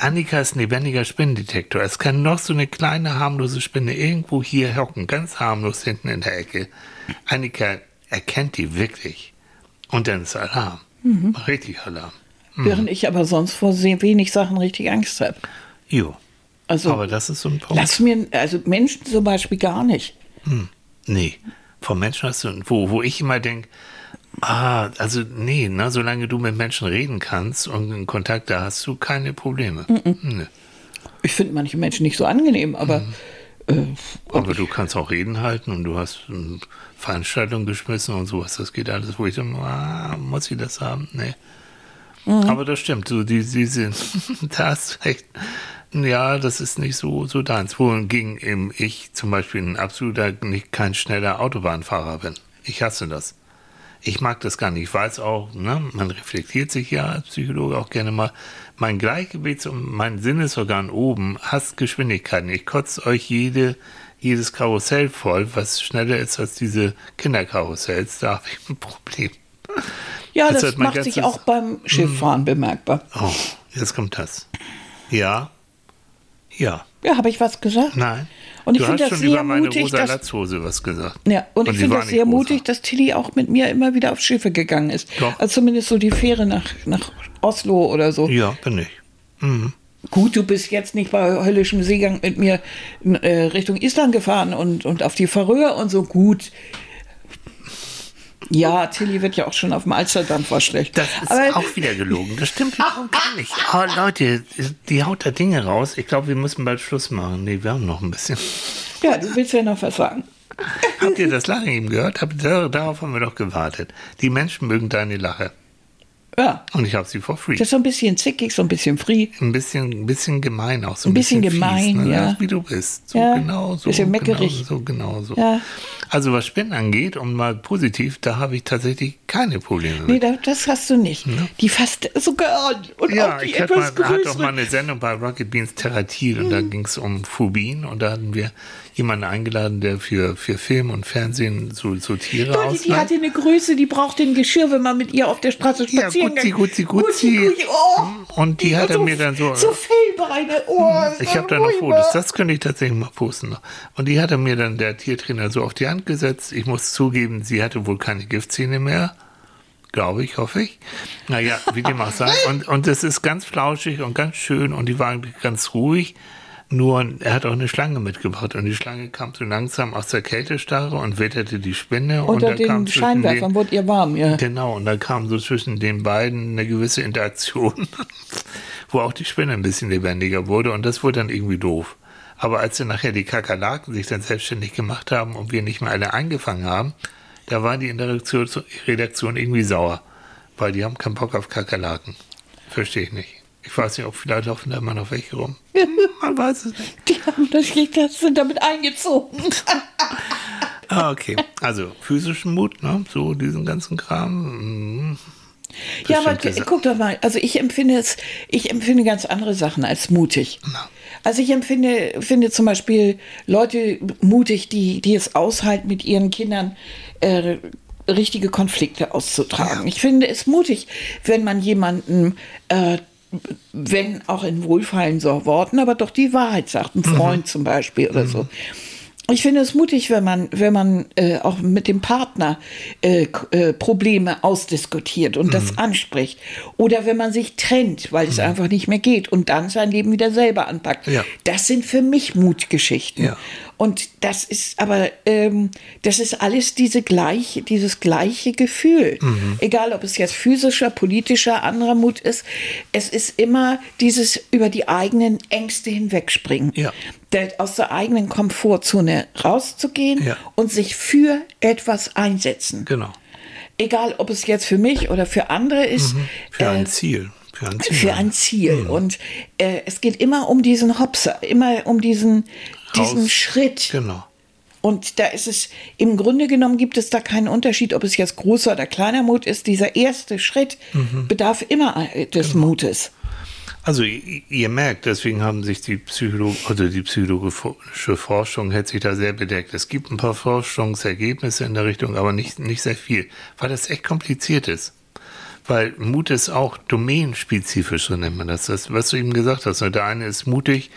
Annika ist ein lebendiger Spinnendetektor. Es kann noch so eine kleine harmlose Spinne irgendwo hier hocken, ganz harmlos hinten in der Ecke. Annika erkennt die wirklich. Und dann ist Alarm. Mhm. Richtig Alarm. Mhm. Während ich aber sonst vor sehr wenig Sachen richtig Angst habe. Jo. Also, aber das ist so ein Punkt. Lass mir, also Menschen zum Beispiel gar nicht. Hm. Nee. Von Menschen hast du, wo, wo ich immer denke, ah, also nee, ne, solange du mit Menschen reden kannst und in Kontakt, da hast du keine Probleme. Mhm. Nee. Ich finde manche Menschen nicht so angenehm, aber. Mhm. Äh, aber du kannst auch Reden halten und du hast Veranstaltungen geschmissen und sowas. Das geht alles, wo ich dann, ah, muss ich das haben? Nee. Mhm. Aber das stimmt, so die, diese, da hast recht. Ja, das ist nicht so, so deins. Wohingegen eben ich zum Beispiel ein absoluter, nicht kein schneller Autobahnfahrer bin. Ich hasse das. Ich mag das gar nicht. Ich weiß auch, ne, man reflektiert sich ja als Psychologe auch gerne mal. Mein Gleichgewichts- und mein Sinnesorgan oben hasst Geschwindigkeiten. Ich kotze euch jede, jedes Karussell voll, was schneller ist als diese Kinderkarussells. Da habe ich ein Problem. Ja, das, das macht sich auch beim Schifffahren hm. bemerkbar. Oh, jetzt kommt das. Ja. Ja. Ja, habe ich was gesagt? Nein. Und ich finde das sehr mutig, rosa dass, Latzhose was gesagt. Ja, und, und ich finde das sehr mutig, dass Tilly auch mit mir immer wieder auf Schiffe gegangen ist. Doch. Also zumindest so die Fähre nach, nach Oslo oder so. Ja, bin ich. Mhm. Gut, du bist jetzt nicht bei höllischem Seegang mit mir äh, Richtung Island gefahren und, und auf die Färöer und so. Gut, ja, Tilly wird ja auch schon auf dem Alsterdampfer schlecht. Das ist Aber auch wieder gelogen. Das stimmt wiederum gar nicht. Oh, Leute, die haut da Dinge raus. Ich glaube, wir müssen bald Schluss machen. Nee, wir haben noch ein bisschen. Ja, du willst ja noch was sagen. Habt ihr das Lachen eben gehört? Darauf haben wir doch gewartet. Die Menschen mögen deine Lache. Ja. Und ich habe sie for free. Das ist so ein bisschen zickig, so ein bisschen free. Ein bisschen, ein bisschen gemein auch. So ein, ein bisschen, bisschen gemein, fies, ne? ja. Wie du bist. So ja. genau so. Bisschen meckerig. Genau so, genau so. Ja. Also was Spinnen angeht, und mal positiv, da habe ich tatsächlich keine Probleme mit. Nee, das hast du nicht. Ja. Die fasst sogar. Und ja, auch die ich hatte mal, hatte auch mal eine Sendung bei Rocket Beans Terratil und da mhm. ging es um Phobien und da hatten wir jemanden eingeladen, der für, für Film und Fernsehen so, so Tiere Leute, ausleiht. die hatte eine Größe, die brauchte ein Geschirr, wenn man mit ihr auf der Straße spazieren ja, Gutzi, Gutzi, Gutzi. Oh, und die hat er so, mir dann so... So Fellbeine, oh, Ich habe da noch Fotos, das könnte ich tatsächlich mal posten. Und die hat er mir dann, der Tiertrainer, so auf die Hand gesetzt. Ich muss zugeben, sie hatte wohl keine Giftzähne mehr glaube ich, hoffe ich. Naja, wie dem auch sei. Und, und es ist ganz flauschig und ganz schön und die waren ganz ruhig. Nur er hat auch eine Schlange mitgebracht und die Schlange kam so langsam aus der Kältestarre und wetterte die Spinne. Unter und den Scheinwerfern wurde ihr warm, ja. Genau, und da kam so zwischen den beiden eine gewisse Interaktion, wo auch die Spinne ein bisschen lebendiger wurde und das wurde dann irgendwie doof. Aber als dann nachher die Kakerlaken sich dann selbstständig gemacht haben und wir nicht mehr alle eingefangen haben, da war die Redaktion, Redaktion irgendwie sauer, weil die haben keinen Bock auf Kakerlaken. Verstehe ich nicht. Ich weiß nicht, ob vielleicht laufen da immer noch welche rum. Man weiß es nicht. Die haben das das sind damit eingezogen. ah, okay. Also physischen Mut, ne? so diesen ganzen Kram. Mhm. Ja, aber guck doch mal, also ich empfinde es, ich empfinde ganz andere Sachen als mutig. Na. Also ich empfinde, finde zum Beispiel Leute mutig, die, die es aushalten, mit ihren Kindern äh, richtige Konflikte auszutragen. Ja. Ich finde es mutig, wenn man jemanden äh, wenn auch in wohlfeilenden Worten, aber doch die Wahrheit sagt, ein. Freund mhm. zum Beispiel oder mhm. so. Ich finde es mutig, wenn man, wenn man äh, auch mit dem Partner äh, äh, Probleme ausdiskutiert und mhm. das anspricht. Oder wenn man sich trennt, weil es mhm. einfach nicht mehr geht und dann sein Leben wieder selber anpackt. Ja. Das sind für mich Mutgeschichten. Ja. Und das ist aber, ähm, das ist alles diese gleiche, dieses gleiche Gefühl. Mhm. Egal, ob es jetzt physischer, politischer, anderer Mut ist. Es ist immer dieses über die eigenen Ängste hinwegspringen. Ja. Der, aus der eigenen Komfortzone rauszugehen ja. und sich für etwas einsetzen. Genau. Egal, ob es jetzt für mich oder für andere ist. Mhm. Für ein äh, Ziel. Für ein Ziel. Für ein Ziel. Mhm. Und äh, es geht immer um diesen Hopser, immer um diesen, diesen Schritt. Genau. Und da ist es, im Grunde genommen gibt es da keinen Unterschied, ob es jetzt großer oder kleiner Mut ist. Dieser erste Schritt mhm. bedarf immer äh, des genau. Mutes. Also ihr merkt, deswegen haben sich die Psycholo oder die psychologische Forschung hält sich da sehr bedeckt. Es gibt ein paar Forschungsergebnisse in der Richtung, aber nicht, nicht sehr viel, weil das echt kompliziert ist. Weil Mut ist auch domänenspezifisch, so nennt man das. das was du eben gesagt hast. Der eine ist mutig,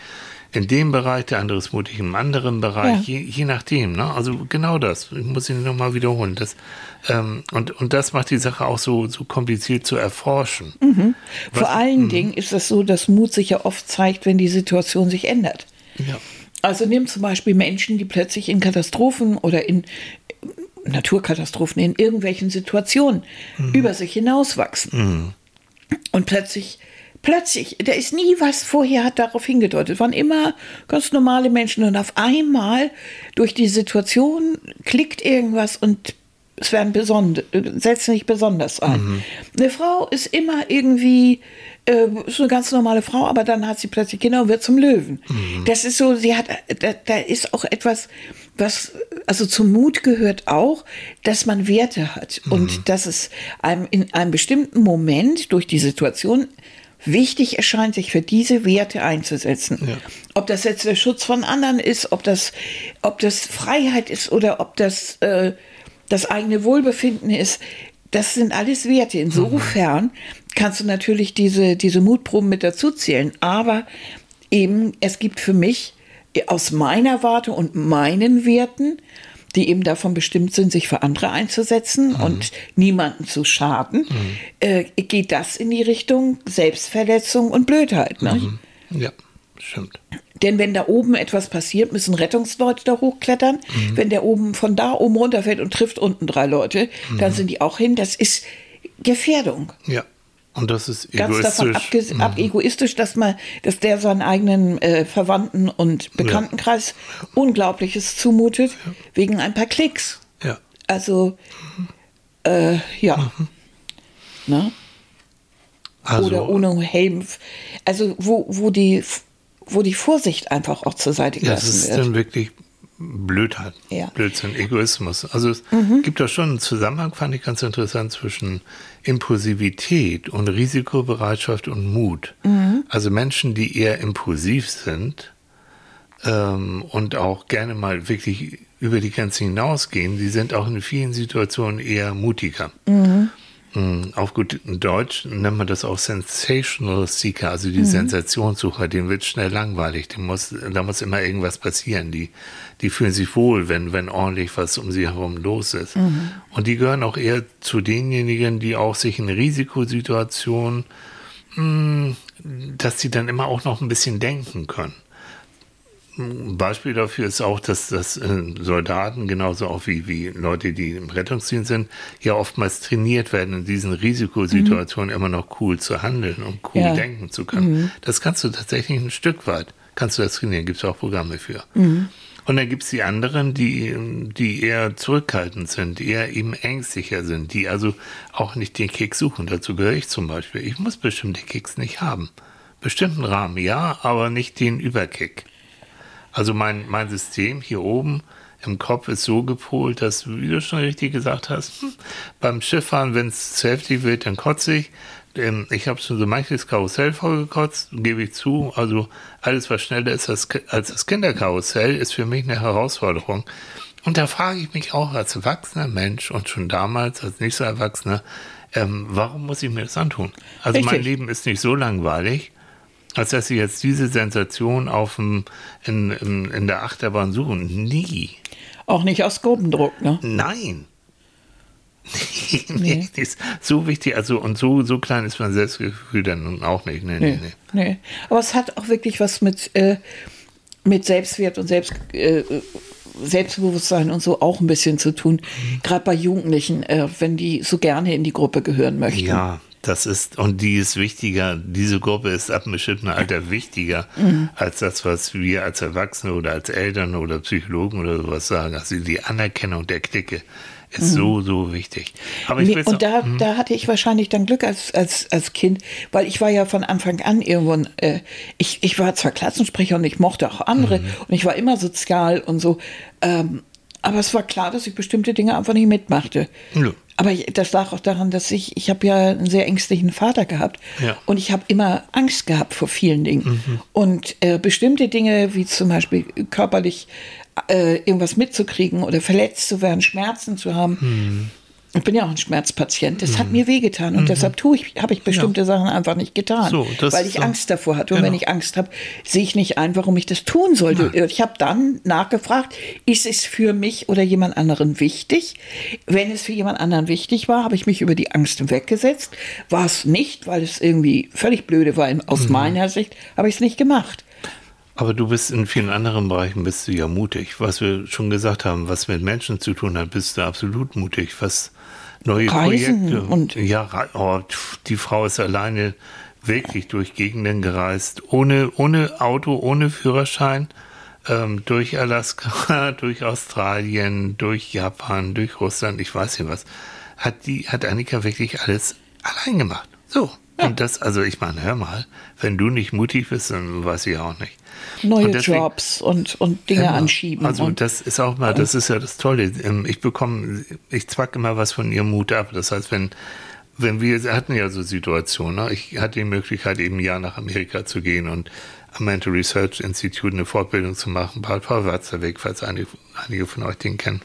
in dem Bereich, der andere ist mutig im anderen Bereich, ja. je, je, nachdem. Ne? Also genau das, ich muss ihn nochmal wiederholen. Das, ähm, und, und das macht die Sache auch so, so kompliziert zu erforschen. Mhm. Was, Vor allen mh. Dingen ist es so, dass Mut sich ja oft zeigt, wenn die Situation sich ändert. Ja. Also nimm zum Beispiel Menschen, die plötzlich in Katastrophen oder in Naturkatastrophen, in irgendwelchen Situationen mhm. über sich hinauswachsen. Mhm. Und plötzlich Plötzlich, da ist nie was vorher hat darauf hingedeutet. Waren immer ganz normale Menschen und auf einmal durch die Situation klickt irgendwas und es werden besonders, setzt nicht besonders ein. Mhm. Eine Frau ist immer irgendwie, äh, ist eine ganz normale Frau, aber dann hat sie plötzlich Kinder und wird zum Löwen. Mhm. Das ist so, sie hat, da, da ist auch etwas, was, also zum Mut gehört auch, dass man Werte hat mhm. und dass es einem in einem bestimmten Moment durch die Situation wichtig erscheint, sich für diese Werte einzusetzen. Ja. Ob das jetzt der Schutz von anderen ist, ob das, ob das Freiheit ist oder ob das äh, das eigene Wohlbefinden ist, das sind alles Werte. Insofern mhm. kannst du natürlich diese, diese Mutproben mit dazu zählen. Aber eben, es gibt für mich aus meiner Warte und meinen Werten die eben davon bestimmt sind, sich für andere einzusetzen mhm. und niemanden zu schaden, mhm. äh, geht das in die Richtung Selbstverletzung und Blödheit. Ne? Mhm. Ja, stimmt. Denn wenn da oben etwas passiert, müssen Rettungsleute da hochklettern. Mhm. Wenn der oben von da oben runterfällt und trifft unten drei Leute, dann mhm. sind die auch hin. Das ist Gefährdung. Ja. Und das ist egoistisch. Ganz davon ab, mhm. egoistisch, dass man, dass der seinen eigenen äh, Verwandten und Bekanntenkreis ja. Unglaubliches zumutet, ja. wegen ein paar Klicks. Ja. Also, äh, ja. Mhm. Ne? Also, Oder ohne Helm. Also, wo, wo, die, wo die Vorsicht einfach auch zur Seite gelassen wird. Das ist dann wirklich Blödheit, ja. Blödsinn, Egoismus. Also es mhm. gibt da schon einen Zusammenhang, fand ich ganz interessant, zwischen Impulsivität und Risikobereitschaft und Mut. Mhm. Also Menschen, die eher impulsiv sind ähm, und auch gerne mal wirklich über die Grenzen hinausgehen, die sind auch in vielen Situationen eher mutiger. Mhm. Hm, auf gut Deutsch nennt man das auch Sensational Seeker, also die mhm. Sensationssucher, dem wird schnell langweilig, dem muss, da muss immer irgendwas passieren. Die, die fühlen sich wohl, wenn, wenn ordentlich was um sie herum los ist. Mhm. Und die gehören auch eher zu denjenigen, die auch sich in Risikosituationen, mh, hm, dass sie dann immer auch noch ein bisschen denken können. Ein Beispiel dafür ist auch, dass, dass äh, Soldaten, genauso auch wie, wie Leute, die im Rettungsdienst sind, ja oftmals trainiert werden, in diesen Risikosituationen mhm. immer noch cool zu handeln und cool ja. denken zu können. Mhm. Das kannst du tatsächlich ein Stück weit, kannst du das trainieren, gibt es auch Programme für. Mhm. Und dann gibt es die anderen, die, die eher zurückhaltend sind, die eher eben ängstlicher sind, die also auch nicht den Kick suchen. Dazu gehöre ich zum Beispiel. Ich muss bestimmte Kicks nicht haben. Bestimmten Rahmen ja, aber nicht den Überkick. Also mein, mein System hier oben im Kopf ist so gepolt, dass, wie du schon richtig gesagt hast, hm, beim Schifffahren, wenn es zu heftig wird, dann kotze ich. Ähm, ich habe schon so manches Karussell vollgekotzt, gebe ich zu. Also alles, was schneller ist als, als das Kinderkarussell, ist für mich eine Herausforderung. Und da frage ich mich auch als erwachsener Mensch und schon damals als nicht so Erwachsener, ähm, warum muss ich mir das antun? Also Richtig. mein Leben ist nicht so langweilig als dass sie jetzt diese Sensation auf dem, in, in, in der Achterbahn suchen. Nie. Auch nicht aus Gruppendruck, ne? Nein. Nee, nee. nee. ist so wichtig, also und so, so klein ist mein Selbstgefühl dann nun auch nicht. Nee, nee, nee. nee. Aber es hat auch wirklich was mit, äh, mit Selbstwert und Selbst, äh, Selbstbewusstsein und so auch ein bisschen zu tun. Mhm. Gerade bei Jugendlichen, äh, wenn die so gerne in die Gruppe gehören möchten. Ja, das ist, und die ist wichtiger, diese Gruppe ist ab einem bestimmten Alter wichtiger mhm. als das, was wir als Erwachsene oder als Eltern oder Psychologen oder sowas sagen. Also die Anerkennung der Clique ist mhm. so, so wichtig. Aber ich nee, und da, mhm. da hatte ich wahrscheinlich dann Glück als, als, als Kind, weil ich war ja von Anfang an irgendwo, äh, ich, ich war zwar Klassensprecher und ich mochte auch andere mhm. und ich war immer sozial und so, ähm, aber es war klar, dass ich bestimmte Dinge einfach nicht mitmachte. Ja. Aber das lag auch daran, dass ich, ich habe ja einen sehr ängstlichen Vater gehabt ja. und ich habe immer Angst gehabt vor vielen Dingen. Mhm. Und äh, bestimmte Dinge, wie zum Beispiel körperlich äh, irgendwas mitzukriegen oder verletzt zu werden, Schmerzen zu haben, mhm. Ich bin ja auch ein Schmerzpatient. Das mhm. hat mir wehgetan und mhm. deshalb tue ich, habe ich bestimmte ja. Sachen einfach nicht getan, so, weil ich so. Angst davor hatte. Und genau. wenn ich Angst habe, sehe ich nicht ein, warum ich das tun sollte. Nein. Ich habe dann nachgefragt, ist es für mich oder jemand anderen wichtig? Wenn es für jemand anderen wichtig war, habe ich mich über die Angst weggesetzt. War es nicht, weil es irgendwie völlig blöde war aus mhm. meiner Sicht, habe ich es nicht gemacht. Aber du bist in vielen anderen Bereichen bist du ja mutig. Was wir schon gesagt haben, was mit Menschen zu tun hat, bist du absolut mutig. Was neue Reisen Projekte und ja, oh, die Frau ist alleine wirklich durch Gegenden gereist, ohne ohne Auto, ohne Führerschein, ähm, durch Alaska, durch Australien, durch Japan, durch Russland, ich weiß nicht was. Hat die hat Annika wirklich alles allein gemacht. So. Und das, also ich meine, hör mal, wenn du nicht mutig bist, dann weiß ich auch nicht neue und deswegen, Jobs und, und Dinge immer. anschieben. Also das ist auch mal, das ist ja das Tolle. Ähm, ich bekomme, ich zwack immer was von ihrem Mut ab. Das heißt, wenn, wenn wir hatten ja so Situationen, ne? ich hatte die Möglichkeit, eben ein Jahr nach Amerika zu gehen und am Mental Research Institute eine Fortbildung zu machen, Paul Watzerweg, falls einige, einige von euch den kennen.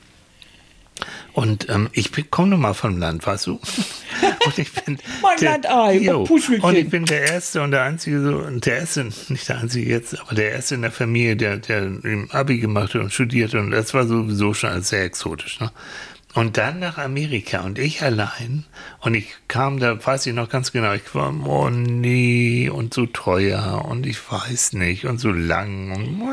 Und ähm, ich komme nun mal vom Land, weißt du? Und ich bin mein der, Landei, jo, und ich bin der Erste und der Einzige, so, der Erste, nicht der Einzige jetzt, aber der Erste in der Familie, der, der im Abi gemacht hat und studiert und das war sowieso schon sehr exotisch. Ne? Und dann nach Amerika und ich allein. Und ich kam da, weiß ich noch ganz genau, ich war, oh nee, und so teuer und ich weiß nicht und so lang und,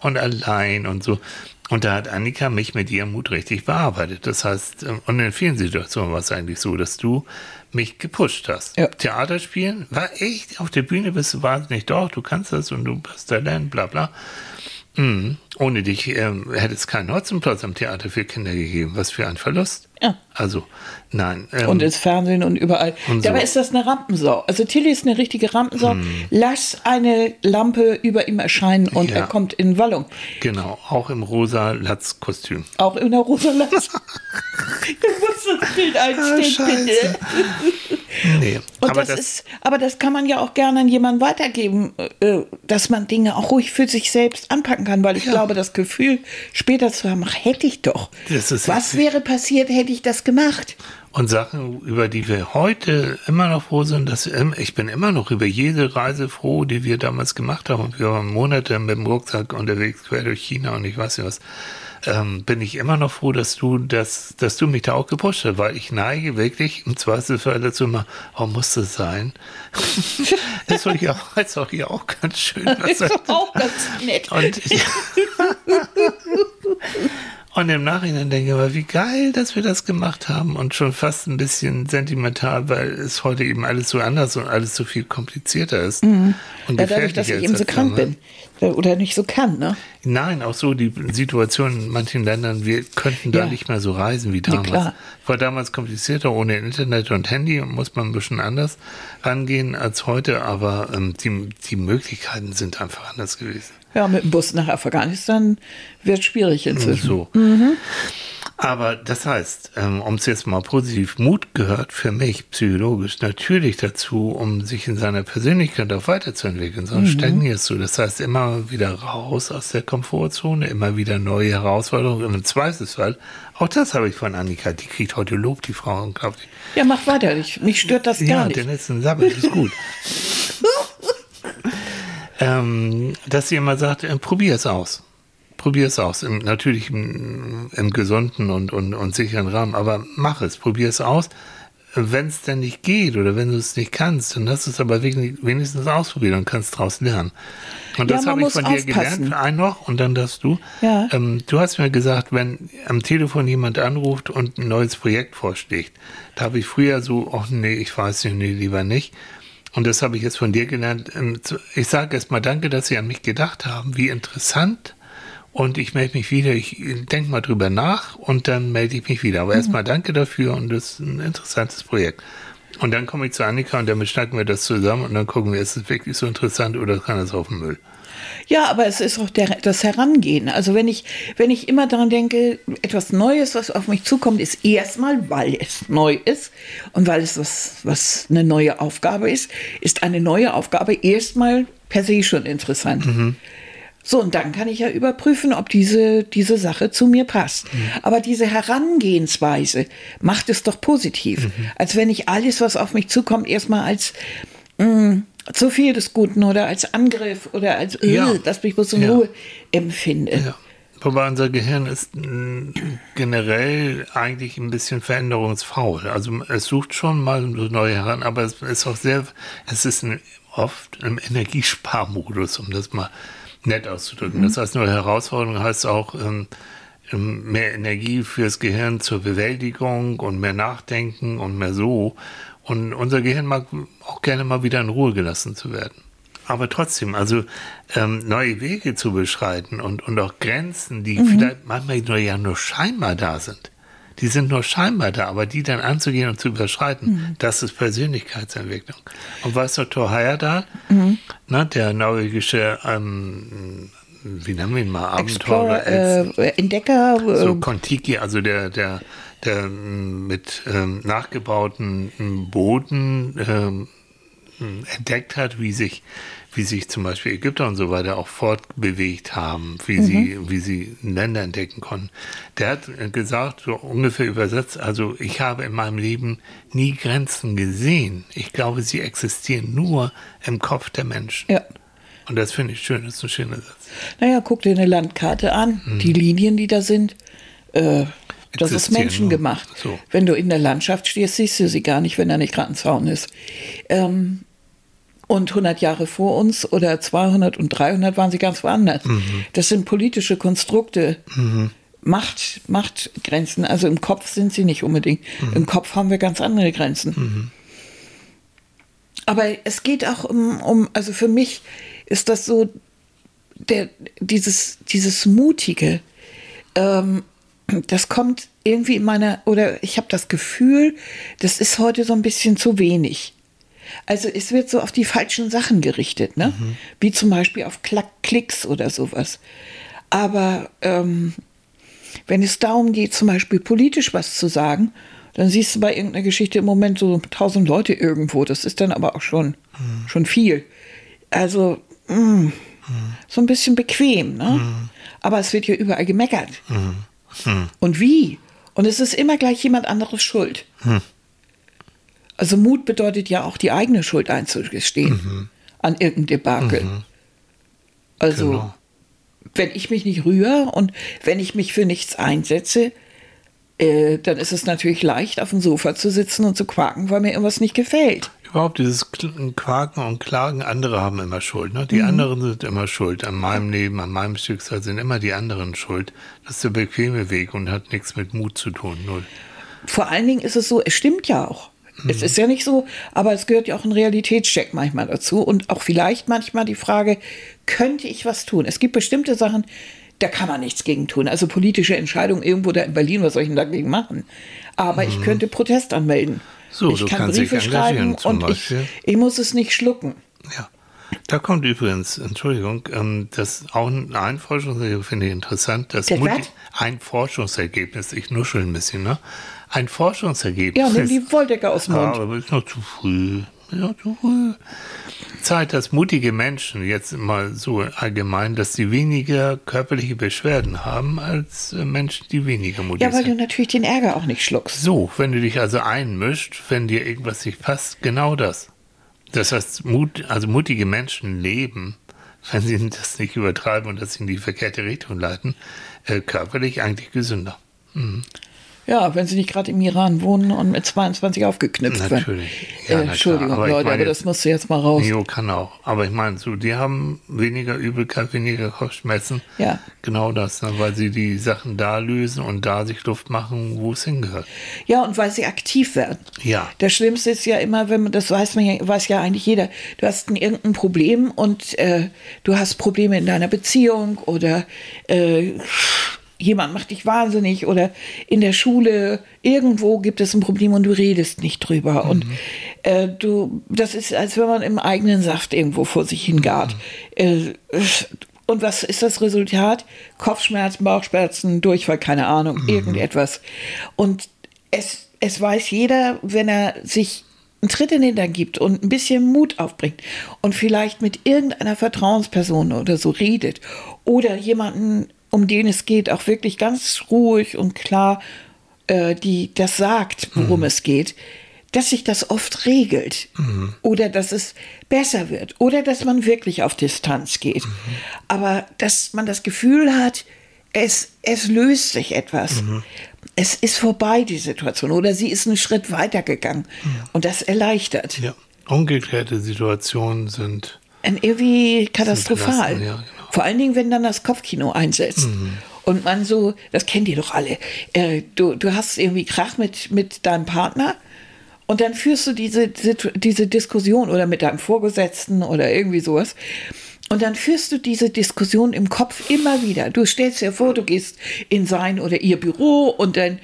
und allein und so. Und da hat Annika mich mit ihrem Mut richtig bearbeitet. Das heißt, ähm, und in vielen Situationen war es eigentlich so, dass du mich gepusht hast. Ja. Theater spielen war echt, auf der Bühne bist du wahnsinnig doch, du kannst das und du hast Talent, bla bla. Mhm. Ohne dich ähm, hätte es keinen Hotzenplatz am Theater für Kinder gegeben. Was für ein Verlust. Ja. Also, nein. Ähm, und ins Fernsehen und überall. Und Dabei so. ist das eine Rampensau. Also Tilly ist eine richtige Rampensau. Hm. Lass eine Lampe über ihm erscheinen und ja. er kommt in Wallung. Genau, auch im rosa Latz-Kostüm. Auch in der rosa Latz. du musst das Bild einstellen, ah, bitte. Nee, und aber, das, das ist, aber das kann man ja auch gerne an jemanden weitergeben, äh, dass man Dinge auch ruhig für sich selbst anpacken kann, weil ich ja. glaube, das Gefühl später zu haben, ach, hätte ich doch. Was wäre passiert, hätte ich das gemacht? Und Sachen, über die wir heute immer noch froh sind, dass ich bin immer noch über jede Reise froh, die wir damals gemacht haben. Wir waren Monate mit dem Rucksack unterwegs quer durch China und ich weiß nicht was ähm, bin ich immer noch froh, dass du, dass, dass du mich da auch gepusht hast, weil ich neige wirklich im Zweifelsfall dazu immer, oh, muss das sein? das ist doch ja auch, ist doch hier auch ganz schön. Das ist auch ganz nett. Und, Und im Nachhinein denke ich aber, wie geil, dass wir das gemacht haben und schon fast ein bisschen sentimental, weil es heute eben alles so anders und alles so viel komplizierter ist. Mhm. Und ja, dadurch, dass ich eben so krank bin oder nicht so kann, ne? Nein, auch so die Situation in manchen Ländern, wir könnten da ja. nicht mehr so reisen wie damals. Ja, War damals komplizierter, ohne Internet und Handy muss man ein bisschen anders rangehen als heute, aber ähm, die, die Möglichkeiten sind einfach anders gewesen. Ja, mit dem Bus nach Afghanistan wird schwierig inzwischen. So. Mhm. Aber das heißt, ähm, um es jetzt mal positiv, Mut gehört für mich psychologisch natürlich dazu, um sich in seiner Persönlichkeit auch weiterzuentwickeln. Sonst mhm. stagnierst du. Das heißt, immer wieder raus aus der Komfortzone, immer wieder neue Herausforderungen. Und im Zweifelsfall, auch das habe ich von Annika, die kriegt heute Lob, die Frau, unglaublich. Ja, mach weiter. Ich, mich stört das gar ja, nicht. Ja, der letzten Sabbat ist gut. ähm, dass sie immer sagt, äh, probier es aus. Probier es aus. Im, natürlich im, im gesunden und, und, und sicheren Rahmen, aber mach es, probier es aus wenn es denn nicht geht oder wenn du es nicht kannst, dann hast du es aber wenigstens ausprobiert und kannst daraus lernen. Und das ja, habe ich von dir gelernt, ein noch, und dann darfst du. Ja. Ähm, du hast mir gesagt, wenn am Telefon jemand anruft und ein neues Projekt vorschlägt, da habe ich früher so, ach nee, ich weiß nicht, nee, lieber nicht. Und das habe ich jetzt von dir gelernt. Ähm, ich sage erst mal danke, dass Sie an mich gedacht haben. Wie interessant und ich melde mich wieder. Ich denke mal drüber nach und dann melde ich mich wieder. Aber mhm. erstmal danke dafür und das ist ein interessantes Projekt. Und dann komme ich zu Annika und damit schnacken wir das zusammen und dann gucken wir, ist es wirklich so interessant oder kann es auf den Müll? Ja, aber es ist auch der, das Herangehen. Also wenn ich, wenn ich immer daran denke, etwas Neues, was auf mich zukommt, ist erstmal, weil es neu ist und weil es was, was eine neue Aufgabe ist, ist eine neue Aufgabe erstmal per se schon interessant. Mhm. So, und dann kann ich ja überprüfen, ob diese, diese Sache zu mir passt. Mhm. Aber diese Herangehensweise macht es doch positiv. Mhm. Als wenn ich alles, was auf mich zukommt, erstmal als mh, mm, zu viel des Guten oder als Angriff oder als, äh, ja. dass mich bloß in ja. Ruhe empfinde. Ja. Wobei unser Gehirn ist mm, generell eigentlich ein bisschen veränderungsfaul. Also es sucht schon mal neue heran, aber es ist auch sehr, es ist ein, oft im Energiesparmodus, um das mal nett auszudrücken. Mhm. Das heißt, nur Herausforderung heißt auch ähm, ähm, mehr Energie fürs Gehirn zur Bewältigung und mehr Nachdenken und mehr so. Und unser Gehirn mag auch gerne mal wieder in Ruhe gelassen zu werden. Aber trotzdem, also ähm, neue Wege zu beschreiten und, und auch Grenzen, die mhm. vielleicht manchmal nur ja nur scheinbar da sind, die sind nur scheinbar da, aber die dann anzugehen und zu überschreiten, mhm. das ist Persönlichkeitsentwicklung. Und weißt du, Thor Heyerdahl, mhm. ne, der norwegische, ähm, wie nennen wir ihn mal, Abenteurer, äh, Entdecker, äh, so Kontiki, also der, der, der mit ähm, nachgebauten Booten ähm, entdeckt hat, wie sich wie sich zum Beispiel Ägypter und so weiter auch fortbewegt haben, wie, mhm. sie, wie sie Länder entdecken konnten. Der hat gesagt, so ungefähr übersetzt, also ich habe in meinem Leben nie Grenzen gesehen. Ich glaube, sie existieren nur im Kopf der Menschen. Ja. Und das finde ich schön, das ist ein schöner Satz. Naja, guck dir eine Landkarte an, mhm. die Linien, die da sind. Äh, das ist menschengemacht. So. Wenn du in der Landschaft stehst, siehst du sie gar nicht, wenn da nicht gerade ein Zaun ist. Ähm, und 100 Jahre vor uns oder 200 und 300 waren sie ganz woanders. Mhm. Das sind politische Konstrukte. Mhm. Macht, Machtgrenzen. Also im Kopf sind sie nicht unbedingt. Mhm. Im Kopf haben wir ganz andere Grenzen. Mhm. Aber es geht auch um, um, also für mich ist das so, der, dieses, dieses Mutige, ähm, das kommt irgendwie in meiner, oder ich habe das Gefühl, das ist heute so ein bisschen zu wenig. Also es wird so auf die falschen Sachen gerichtet, ne? Mhm. Wie zum Beispiel auf Klicks oder sowas. Aber ähm, wenn es darum geht, zum Beispiel politisch was zu sagen, dann siehst du bei irgendeiner Geschichte im Moment so tausend Leute irgendwo. Das ist dann aber auch schon, mhm. schon viel. Also mh, mm, mhm. so ein bisschen bequem, ne? Mhm. Aber es wird ja überall gemeckert. Mhm. Und wie? Und es ist immer gleich jemand anderes schuld. Also Mut bedeutet ja auch die eigene Schuld einzugestehen mhm. an irgendeinem Debakel. Mhm. Also genau. wenn ich mich nicht rühre und wenn ich mich für nichts einsetze, äh, dann ist es natürlich leicht, auf dem Sofa zu sitzen und zu quaken, weil mir irgendwas nicht gefällt. Überhaupt dieses Quaken und Klagen, andere haben immer Schuld. Ne? Die mhm. anderen sind immer schuld. An meinem Leben, an meinem Schicksal sind immer die anderen schuld. Das ist der bequeme Weg und hat nichts mit Mut zu tun. Null. Vor allen Dingen ist es so, es stimmt ja auch. Mhm. Es ist ja nicht so, aber es gehört ja auch ein Realitätscheck manchmal dazu und auch vielleicht manchmal die Frage, könnte ich was tun? Es gibt bestimmte Sachen, da kann man nichts gegen tun. Also politische Entscheidungen irgendwo da in Berlin, was soll ich denn dagegen machen? Aber mhm. ich könnte Protest anmelden. So, ich kann Briefe schreiben und ich, ich muss es nicht schlucken. Ja. Da kommt übrigens, Entschuldigung, ähm, das auch ein Forschungsergebnis, finde ich interessant. Das ein Forschungsergebnis, ich nuschel ein bisschen, ne? ein Forschungsergebnis. Ja, nimm die Wolldecke aus dem Mund. Ja, aber ist noch zu früh. Früh. Zeigt, dass mutige Menschen, jetzt mal so allgemein, dass sie weniger körperliche Beschwerden haben als äh, Menschen, die weniger mutig sind. Ja, weil sind. du natürlich den Ärger auch nicht schluckst. So, wenn du dich also einmischt, wenn dir irgendwas nicht passt, genau das. Das heißt, Mut, also mutige Menschen leben wenn sie das nicht übertreiben und das in die verkehrte Richtung leiten, äh, körperlich eigentlich gesünder. Mhm. Ja, wenn sie nicht gerade im Iran wohnen und mit 22 aufgeknipst werden. Natürlich. Ja, äh, Entschuldigung, aber Leute, meine, aber das musst du jetzt mal raus. Neo kann auch. Aber ich meine, so, die haben weniger Übelkeit, weniger Kopfschmerzen. Ja. Genau das, ne, weil sie die Sachen da lösen und da sich Luft machen, wo es hingehört. Ja, und weil sie aktiv werden. Ja. Das Schlimmste ist ja immer, wenn man, das weiß man ja, weiß ja eigentlich jeder, du hast ein, irgendein Problem und äh, du hast Probleme in deiner Beziehung oder äh, jemand macht dich wahnsinnig oder in der Schule irgendwo gibt es ein Problem und du redest nicht drüber. Mhm. Und äh, du, das ist, als wenn man im eigenen Saft irgendwo vor sich hingart. Mhm. Äh, und was ist das Resultat? Kopfschmerzen, Bauchschmerzen, Durchfall, keine Ahnung, mhm. irgendetwas. Und es, es weiß jeder, wenn er sich einen Tritt in den Hintern gibt und ein bisschen Mut aufbringt und vielleicht mit irgendeiner Vertrauensperson oder so redet oder jemanden um den es geht, auch wirklich ganz ruhig und klar äh, die das sagt, worum mhm. es geht, dass sich das oft regelt mhm. oder dass es besser wird oder dass man wirklich auf Distanz geht. Mhm. Aber dass man das Gefühl hat, es, es löst sich etwas. Mhm. Es ist vorbei, die Situation, oder sie ist einen Schritt weiter gegangen. Mhm. Und das erleichtert. Ja, umgekehrte Situationen sind irgendwie katastrophal. Ja, genau. Vor allen Dingen, wenn dann das Kopfkino einsetzt. Mhm. Und man so, das kennt ihr doch alle, äh, du, du hast irgendwie Krach mit, mit deinem Partner und dann führst du diese, diese Diskussion oder mit deinem Vorgesetzten oder irgendwie sowas. Und dann führst du diese Diskussion im Kopf immer wieder. Du stellst dir vor, du gehst in sein oder ihr Büro und dann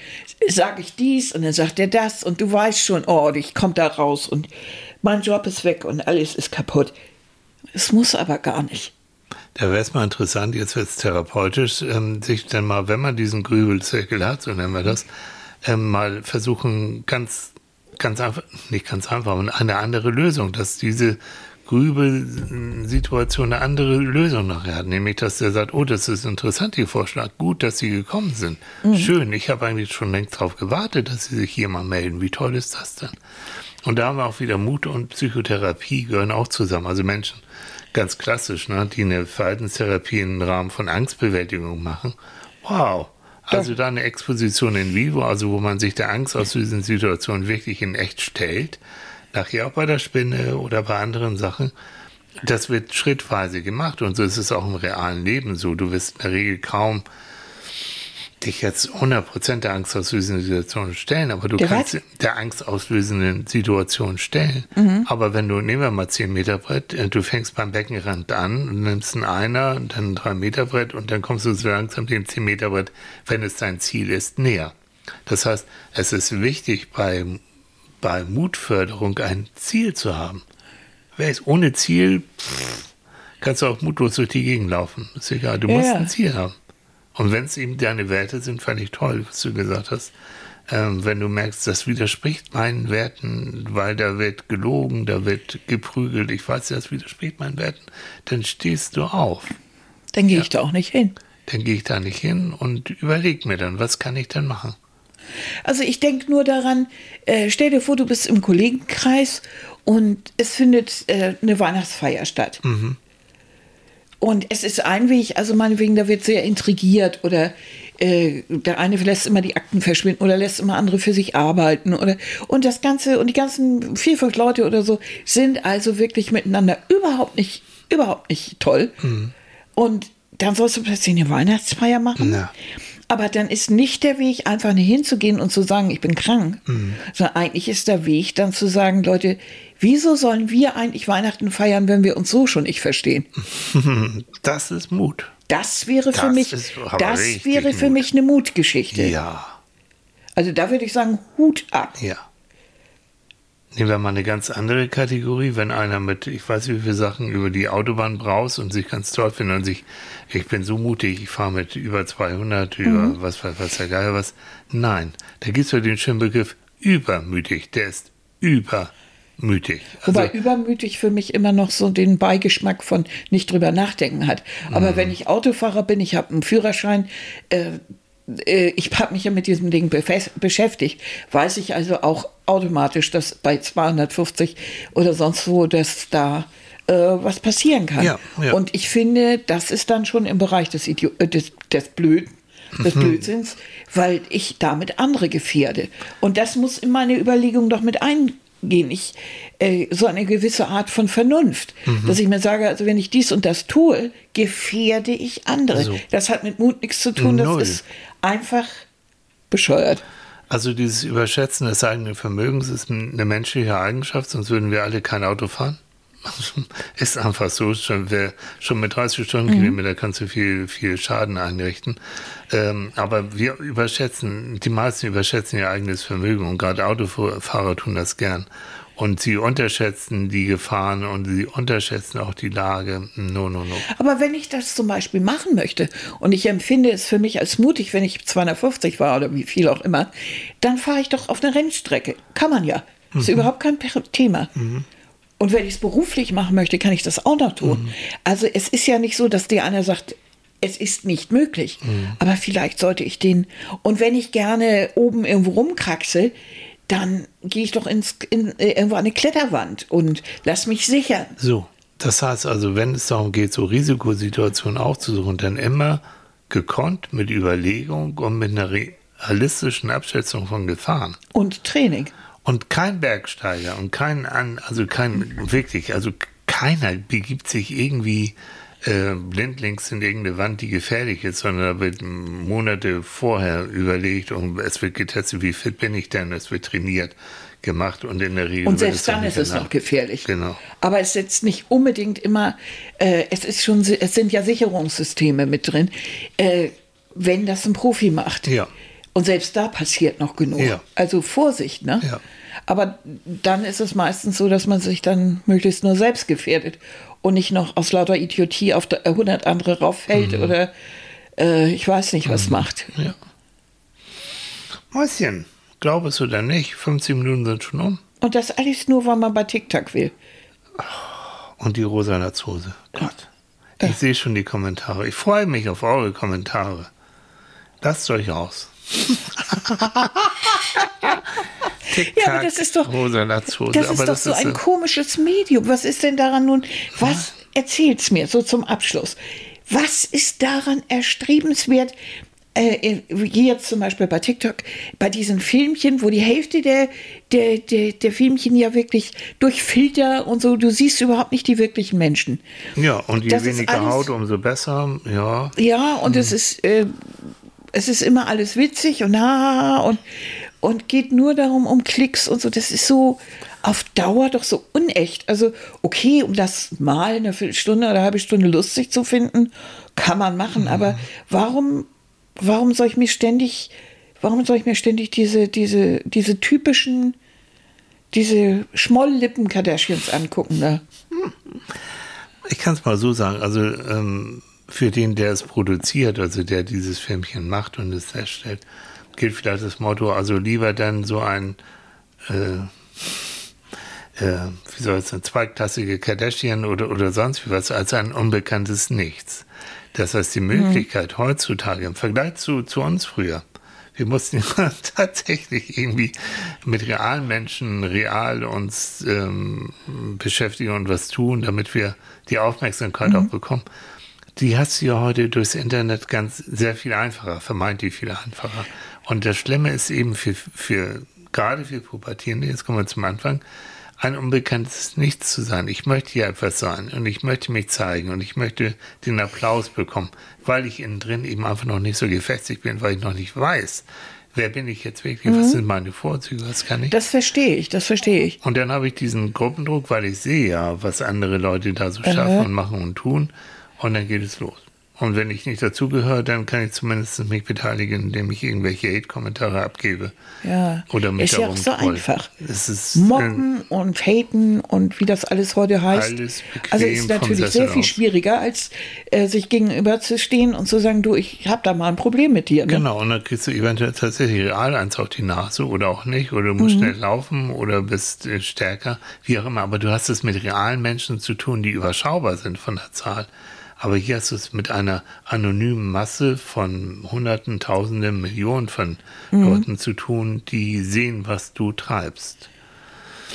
sage ich dies und dann sagt er das und du weißt schon, oh, ich komme da raus und mein Job ist weg und alles ist kaputt. Es muss aber gar nicht. Da wäre es mal interessant, jetzt wird es therapeutisch, ähm, sich dann mal, wenn man diesen Grübelzirkel hat, so nennen wir das, ähm, mal versuchen, ganz, ganz einfach, nicht ganz einfach, aber eine andere Lösung, dass diese Grübelsituation eine andere Lösung nachher hat, nämlich dass der sagt, oh, das ist interessant, Ihr Vorschlag, gut, dass Sie gekommen sind. Mhm. Schön, ich habe eigentlich schon längst darauf gewartet, dass Sie sich hier mal melden. Wie toll ist das denn? Und da haben wir auch wieder Mut und Psychotherapie gehören auch zusammen. Also Menschen, ganz klassisch, ne, die eine Verhaltenstherapie im Rahmen von Angstbewältigung machen. Wow. Also da eine Exposition in vivo, also wo man sich der Angst aus diesen Situationen wirklich in echt stellt, nachher auch bei der Spinne oder bei anderen Sachen, das wird schrittweise gemacht und so ist es auch im realen Leben so. Du wirst in der Regel kaum dich jetzt 100% der angstauslösenden Situation stellen, aber du der kannst was? der angstauslösenden Situation stellen. Mhm. Aber wenn du, nehmen wir mal 10 Meter Brett, äh, du fängst beim Beckenrand an und nimmst einen Einer, dann ein 3 Meter Brett und dann kommst du so langsam dem 10 Meter Brett, wenn es dein Ziel ist, näher. Das heißt, es ist wichtig bei, bei Mutförderung ein Ziel zu haben. Wer ist ohne Ziel, pff, kannst du auch mutlos durch die Gegend laufen. Ist egal, du ja. musst ein Ziel haben. Und wenn es eben deine Werte sind, fand ich toll, was du gesagt hast. Ähm, wenn du merkst, das widerspricht meinen Werten, weil da wird gelogen, da wird geprügelt, ich weiß, das widerspricht meinen Werten, dann stehst du auf. Dann gehe ja. ich da auch nicht hin. Dann gehe ich da nicht hin und überleg mir dann, was kann ich denn machen? Also ich denke nur daran, äh, stell dir vor, du bist im Kollegenkreis und es findet äh, eine Weihnachtsfeier statt. Mhm. Und es ist ein Weg, also meinetwegen, da wird sehr intrigiert oder äh, der eine lässt immer die Akten verschwinden oder lässt immer andere für sich arbeiten oder und das Ganze und die ganzen vier, fünf Leute oder so sind also wirklich miteinander überhaupt nicht, überhaupt nicht toll. Mhm. Und dann sollst du plötzlich eine Weihnachtsfeier machen. Ja. Aber dann ist nicht der Weg, einfach hinzugehen und zu sagen, ich bin krank, mhm. sondern eigentlich ist der Weg dann zu sagen, Leute, wieso sollen wir eigentlich Weihnachten feiern, wenn wir uns so schon nicht verstehen? Das ist Mut. Das wäre das für mich, das wäre für Mut. mich eine Mutgeschichte. Ja. Also da würde ich sagen, Hut ab. Ja. Nehmen wir mal eine ganz andere Kategorie, wenn einer mit, ich weiß nicht wie viele Sachen über die Autobahn braust und sich ganz toll findet und sich, ich bin so mutig, ich fahre mit über 200, über mhm. was, was, was der Geil was. Nein, da gibt es ja den schönen Begriff übermütig, der ist übermütig. Also, Wobei übermütig für mich immer noch so den Beigeschmack von nicht drüber nachdenken hat. Aber mhm. wenn ich Autofahrer bin, ich habe einen Führerschein, äh, äh ich habe mich ja mit diesem Ding beschäftigt, weiß ich also auch automatisch, dass bei 250 oder sonst wo, dass da äh, was passieren kann. Ja, ja. Und ich finde, das ist dann schon im Bereich des, Idio äh, des, des Blöden des mhm. Blödsinns, weil ich damit andere gefährde. Und das muss in meine Überlegung doch mit eingehen. Ich, äh, so eine gewisse Art von Vernunft, mhm. dass ich mir sage, also wenn ich dies und das tue, gefährde ich andere. So. Das hat mit Mut nichts zu tun, Null. das ist einfach bescheuert. Also dieses Überschätzen des eigenen Vermögens ist eine menschliche Eigenschaft, sonst würden wir alle kein Auto fahren. Ist einfach so. Schon, wer, schon mit 30 Stundenkilometer mhm. kannst du viel, viel Schaden einrichten. Ähm, aber wir überschätzen, die meisten überschätzen ihr eigenes Vermögen und gerade Autofahrer tun das gern. Und sie unterschätzen die Gefahren und sie unterschätzen auch die Lage. No, no, no. Aber wenn ich das zum Beispiel machen möchte und ich empfinde es für mich als mutig, wenn ich 250 war oder wie viel auch immer, dann fahre ich doch auf eine Rennstrecke. Kann man ja. Ist mhm. überhaupt kein Thema. Mhm. Und wenn ich es beruflich machen möchte, kann ich das auch noch tun. Mhm. Also es ist ja nicht so, dass dir einer sagt, es ist nicht möglich. Mhm. Aber vielleicht sollte ich den. Und wenn ich gerne oben irgendwo rumkraxel, dann gehe ich doch ins, in, äh, irgendwo an eine Kletterwand und lass mich sichern. So, das heißt also, wenn es darum geht, so Risikosituationen aufzusuchen, dann immer gekonnt mit Überlegung und mit einer realistischen Abschätzung von Gefahren. Und Training. Und kein Bergsteiger und kein, also kein, wirklich, also keiner begibt sich irgendwie äh, blindlings in irgendeine Wand, die gefährlich ist, sondern da wird Monate vorher überlegt und es wird getestet, wie fit bin ich denn, es wird trainiert gemacht und in der Regel. Und selbst dann ist es noch gefährlich. Genau. Aber es setzt nicht unbedingt immer, äh, es ist schon, es sind ja Sicherungssysteme mit drin, äh, wenn das ein Profi macht. Ja. Und selbst da passiert noch genug. Ja. Also Vorsicht, ne? Ja. Aber dann ist es meistens so, dass man sich dann möglichst nur selbst gefährdet und nicht noch aus lauter Idiotie auf 100 andere rauffällt mhm. oder äh, ich weiß nicht, was mhm. macht. Ja. Mäuschen, glaub es oder nicht, 15 Minuten sind schon um. Und das alles nur, weil man bei TikTok will. Und die rosa Latzhose. Gott. Ich ja. sehe schon die Kommentare. Ich freue mich auf eure Kommentare. Lasst euch aus. ja, aber das ist doch, das ist aber doch das so ist ein komisches Medium. Was ist denn daran nun? Was erzählt's mir so zum Abschluss? Was ist daran erstrebenswert? Äh, jetzt zum Beispiel bei TikTok, bei diesen Filmchen, wo die Hälfte der, der, der, der Filmchen ja wirklich durch Filter und so, du siehst überhaupt nicht die wirklichen Menschen. Ja, und je das weniger alles, Haut, umso besser, ja. Ja, und hm. es ist, äh, es ist immer alles witzig und na und, und geht nur darum, um Klicks und so. Das ist so auf Dauer doch so unecht. Also, okay, um das mal eine Viertelstunde oder eine halbe Stunde lustig zu finden, kann man machen. Mhm. Aber warum, warum soll ich mir ständig, warum soll ich mir ständig diese, diese, diese typischen, diese Schmolllippen-Kardashians angucken? Ne? Ich kann es mal so sagen. Also, ähm für den, der es produziert, also der dieses Filmchen macht und es herstellt, gilt vielleicht das Motto, also lieber dann so ein, äh, äh, wie soll es eine zweigklassige Kardashian oder, oder sonst wie was, als ein unbekanntes Nichts. Das heißt, die mhm. Möglichkeit mhm. heutzutage im Vergleich zu, zu uns früher, wir mussten tatsächlich irgendwie mit realen Menschen real uns ähm, beschäftigen und was tun, damit wir die Aufmerksamkeit mhm. auch bekommen die hast du ja heute durchs Internet ganz sehr viel einfacher, vermeintlich viel einfacher. Und das Schlimme ist eben für, für gerade für Pubertierende, jetzt kommen wir zum Anfang, ein unbekanntes Nichts zu sein. Ich möchte hier etwas sein und ich möchte mich zeigen und ich möchte den Applaus bekommen, weil ich innen drin eben einfach noch nicht so gefestigt bin, weil ich noch nicht weiß, wer bin ich jetzt wirklich, mhm. was sind meine Vorzüge, was kann ich. Das verstehe ich, das verstehe ich. Und dann habe ich diesen Gruppendruck, weil ich sehe ja, was andere Leute da so schaffen uh und machen und tun. Und dann geht es los. Und wenn ich nicht dazugehöre, dann kann ich zumindest mich beteiligen, indem ich irgendwelche Hate-Kommentare abgebe. Ja, oder mich ist ja auch so einfach. Es ist, Mobben äh, und haten und wie das alles heute heißt. Alles also ist natürlich sehr viel aus. schwieriger, als äh, sich gegenüber zu stehen und zu sagen, du, ich habe da mal ein Problem mit dir. Ne? Genau, und dann kriegst du eventuell tatsächlich real eins auf die Nase oder auch nicht. Oder du musst mhm. schnell laufen oder bist äh, stärker, wie auch immer. Aber du hast es mit realen Menschen zu tun, die überschaubar sind von der Zahl. Aber hier hast du es mit einer anonymen Masse von Hunderten, Tausenden, Millionen von Mhm. Leuten zu tun, die sehen, was du treibst.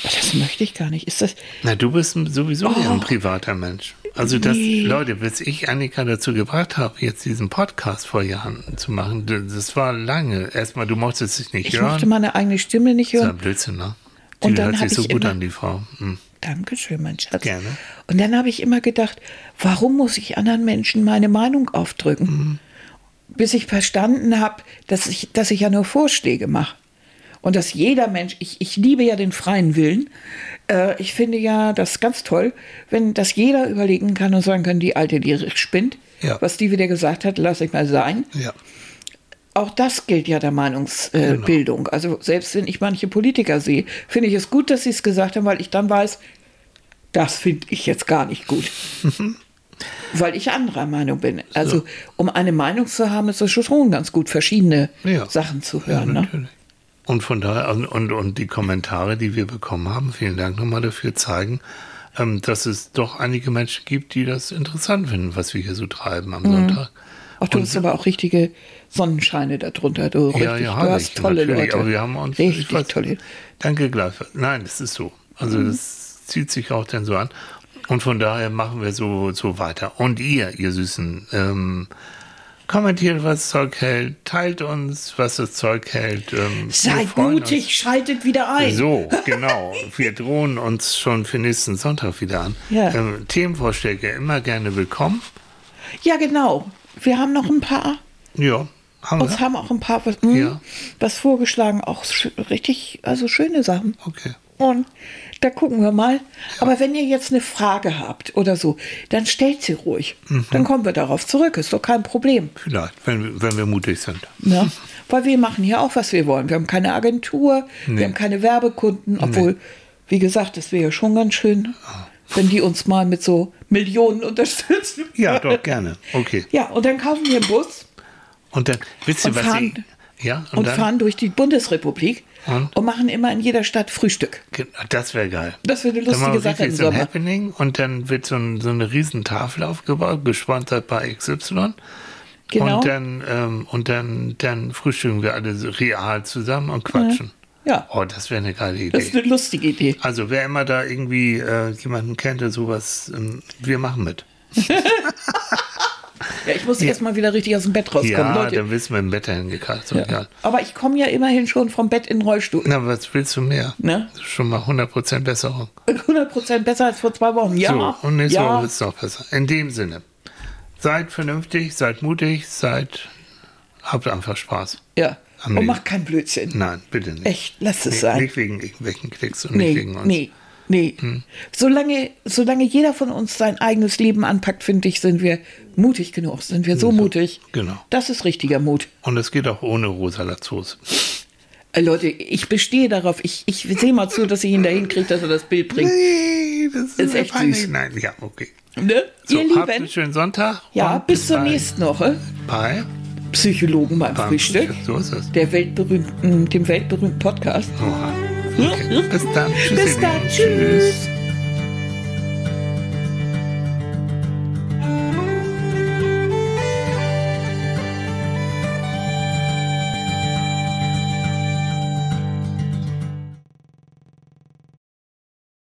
Das möchte ich gar nicht. Ist das. Na, du bist sowieso Oh. ein privater Mensch. Also das, Nee. Leute, bis ich Annika dazu gebracht habe, jetzt diesen Podcast vor Jahren zu machen, das war lange. Erstmal, du mochtest es nicht Ich hören. mochte meine eigene Stimme nicht das war hören. Blödsinn, ne? Die Und dann hört sich so gut immer- an, die Frau. Hm. Dankeschön, mein Schatz. Gerne. Und dann habe ich immer gedacht, warum muss ich anderen Menschen meine Meinung aufdrücken? Mhm. Bis ich verstanden habe, dass ich, dass ich ja nur Vorschläge mache. Und dass jeder Mensch, ich, ich liebe ja den freien Willen. Äh, ich finde ja das ganz toll, wenn das jeder überlegen kann und sagen kann, die Alte, die spinnt. Ja. Was die wieder gesagt hat, lasse ich mal sein. Ja. Auch das gilt ja der Meinungsbildung. Genau. Also selbst wenn ich manche Politiker sehe, finde ich es gut, dass sie es gesagt haben, weil ich dann weiß, das finde ich jetzt gar nicht gut. weil ich anderer Meinung bin. Also um eine Meinung zu haben, ist es schon ganz gut, verschiedene Ja. Sachen zu Ja, hören. ne? natürlich. Und von daher, und, und, und die Kommentare, die wir bekommen haben, vielen Dank nochmal dafür, zeigen, ähm, dass es doch einige Menschen gibt, die das interessant finden, was wir hier so treiben Mhm. am Sonntag. Auch du hast aber auch richtige Sonnenscheine darunter. Du, richtig, Ja, ja, du hast ich, tolle natürlich, Leute. aber wir haben uns richtig ich weiß- tolle. Danke gleichfalls. Nein, das ist so. Also Mhm. das zieht sich auch dann so an. Und von daher machen wir so, so weiter. Und ihr, ihr Süßen, ähm, kommentiert, was Zeug hält, teilt uns, was das Zeug hält. Ähm, Seid mutig, schaltet wieder ein. Uns. So, genau. Wir drohen uns schon für nächsten Sonntag wieder an. Ja. Ähm, Themenvorschläge immer gerne willkommen. Ja, genau. Wir haben noch ein paar. Ja, haben Uns wir. haben auch ein paar was, mh, Ja. was vorgeschlagen, auch richtig, also schöne Sachen. Okay. Und da gucken wir mal. Aber wenn ihr jetzt eine Frage habt oder so, dann stellt sie ruhig. Mhm. Dann kommen wir darauf zurück. Ist doch kein Problem. Vielleicht, wenn, wir- wenn wir mutig sind. Ne? Weil wir machen hier auch, was wir wollen. Wir haben keine Agentur, Nee. wir haben keine Werbekunden, obwohl, wie gesagt, es wäre schon ganz schön, wenn die uns mal mit so Millionen unterstützen. Ja, doch, gerne. Okay. Ja, und dann kaufen wir einen Bus Und dann, wisst ihr, Und was fahren- Sie, ja, und, und fahren durch die Bundesrepublik Und? und machen immer in jeder Stadt Frühstück. Das wäre geil. Das wäre eine lustige Sache im so ein Sommer. Happening und dann wird so, ein, so eine riesen Tafel aufgebaut, gesponsert bei XY. Genau. Und dann, ähm, und dann, dann frühstücken wir alle so real zusammen und quatschen. Ja. Oh, das wäre eine geile Das ist Idee. eine lustige Idee. Also wer immer da irgendwie äh, jemanden kennt, der sowas, ähm, wir machen mit. Ja, ich muss erst mal wieder richtig aus dem Bett rauskommen, ja, Leute. dann wissen wir im Bett hingekriegt. So Ja. Aber ich komme ja immerhin schon vom Bett in den Rollstuhl. Na, was willst du mehr? Ne? Schon mal 100% Besserung. 100% besser als vor zwei Wochen. Ja, So, und nächste Woche ja. wird es noch besser. In dem Sinne, seid vernünftig, seid mutig, seid, habt einfach Spaß. ja. Und Leben. mach keinen Blödsinn. Nein, bitte nicht. Echt, lass es nicht, sein. Nicht wegen irgendwelchen Klicks und nicht Nee, wegen uns. nee, nee. Solange, solange jeder von uns sein eigenes Leben anpackt, finde ich, sind wir mutig genug. Sind wir so mutig. genau. Das ist richtiger Mut. Und es geht auch ohne rosa Latzhose. Äh, Leute, ich bestehe darauf. Ich, ich sehe mal zu, dass ich ihn dahin kriege, dass er das Bild bringt. Nee, das ist, Ist echt peinlich. süß. Nein, ja, okay. Ne? So, Ihr habt einen Lieben. schönen Sonntag. Ja, bis zur nächsten Woche. Bei, Psychologen beim beim Frühstück. So ist es. Der weltberühmten, dem weltberühmten Podcast. Oha. Okay. Bis dann. Tschüss, Bis dann. Lieben. Tschüss.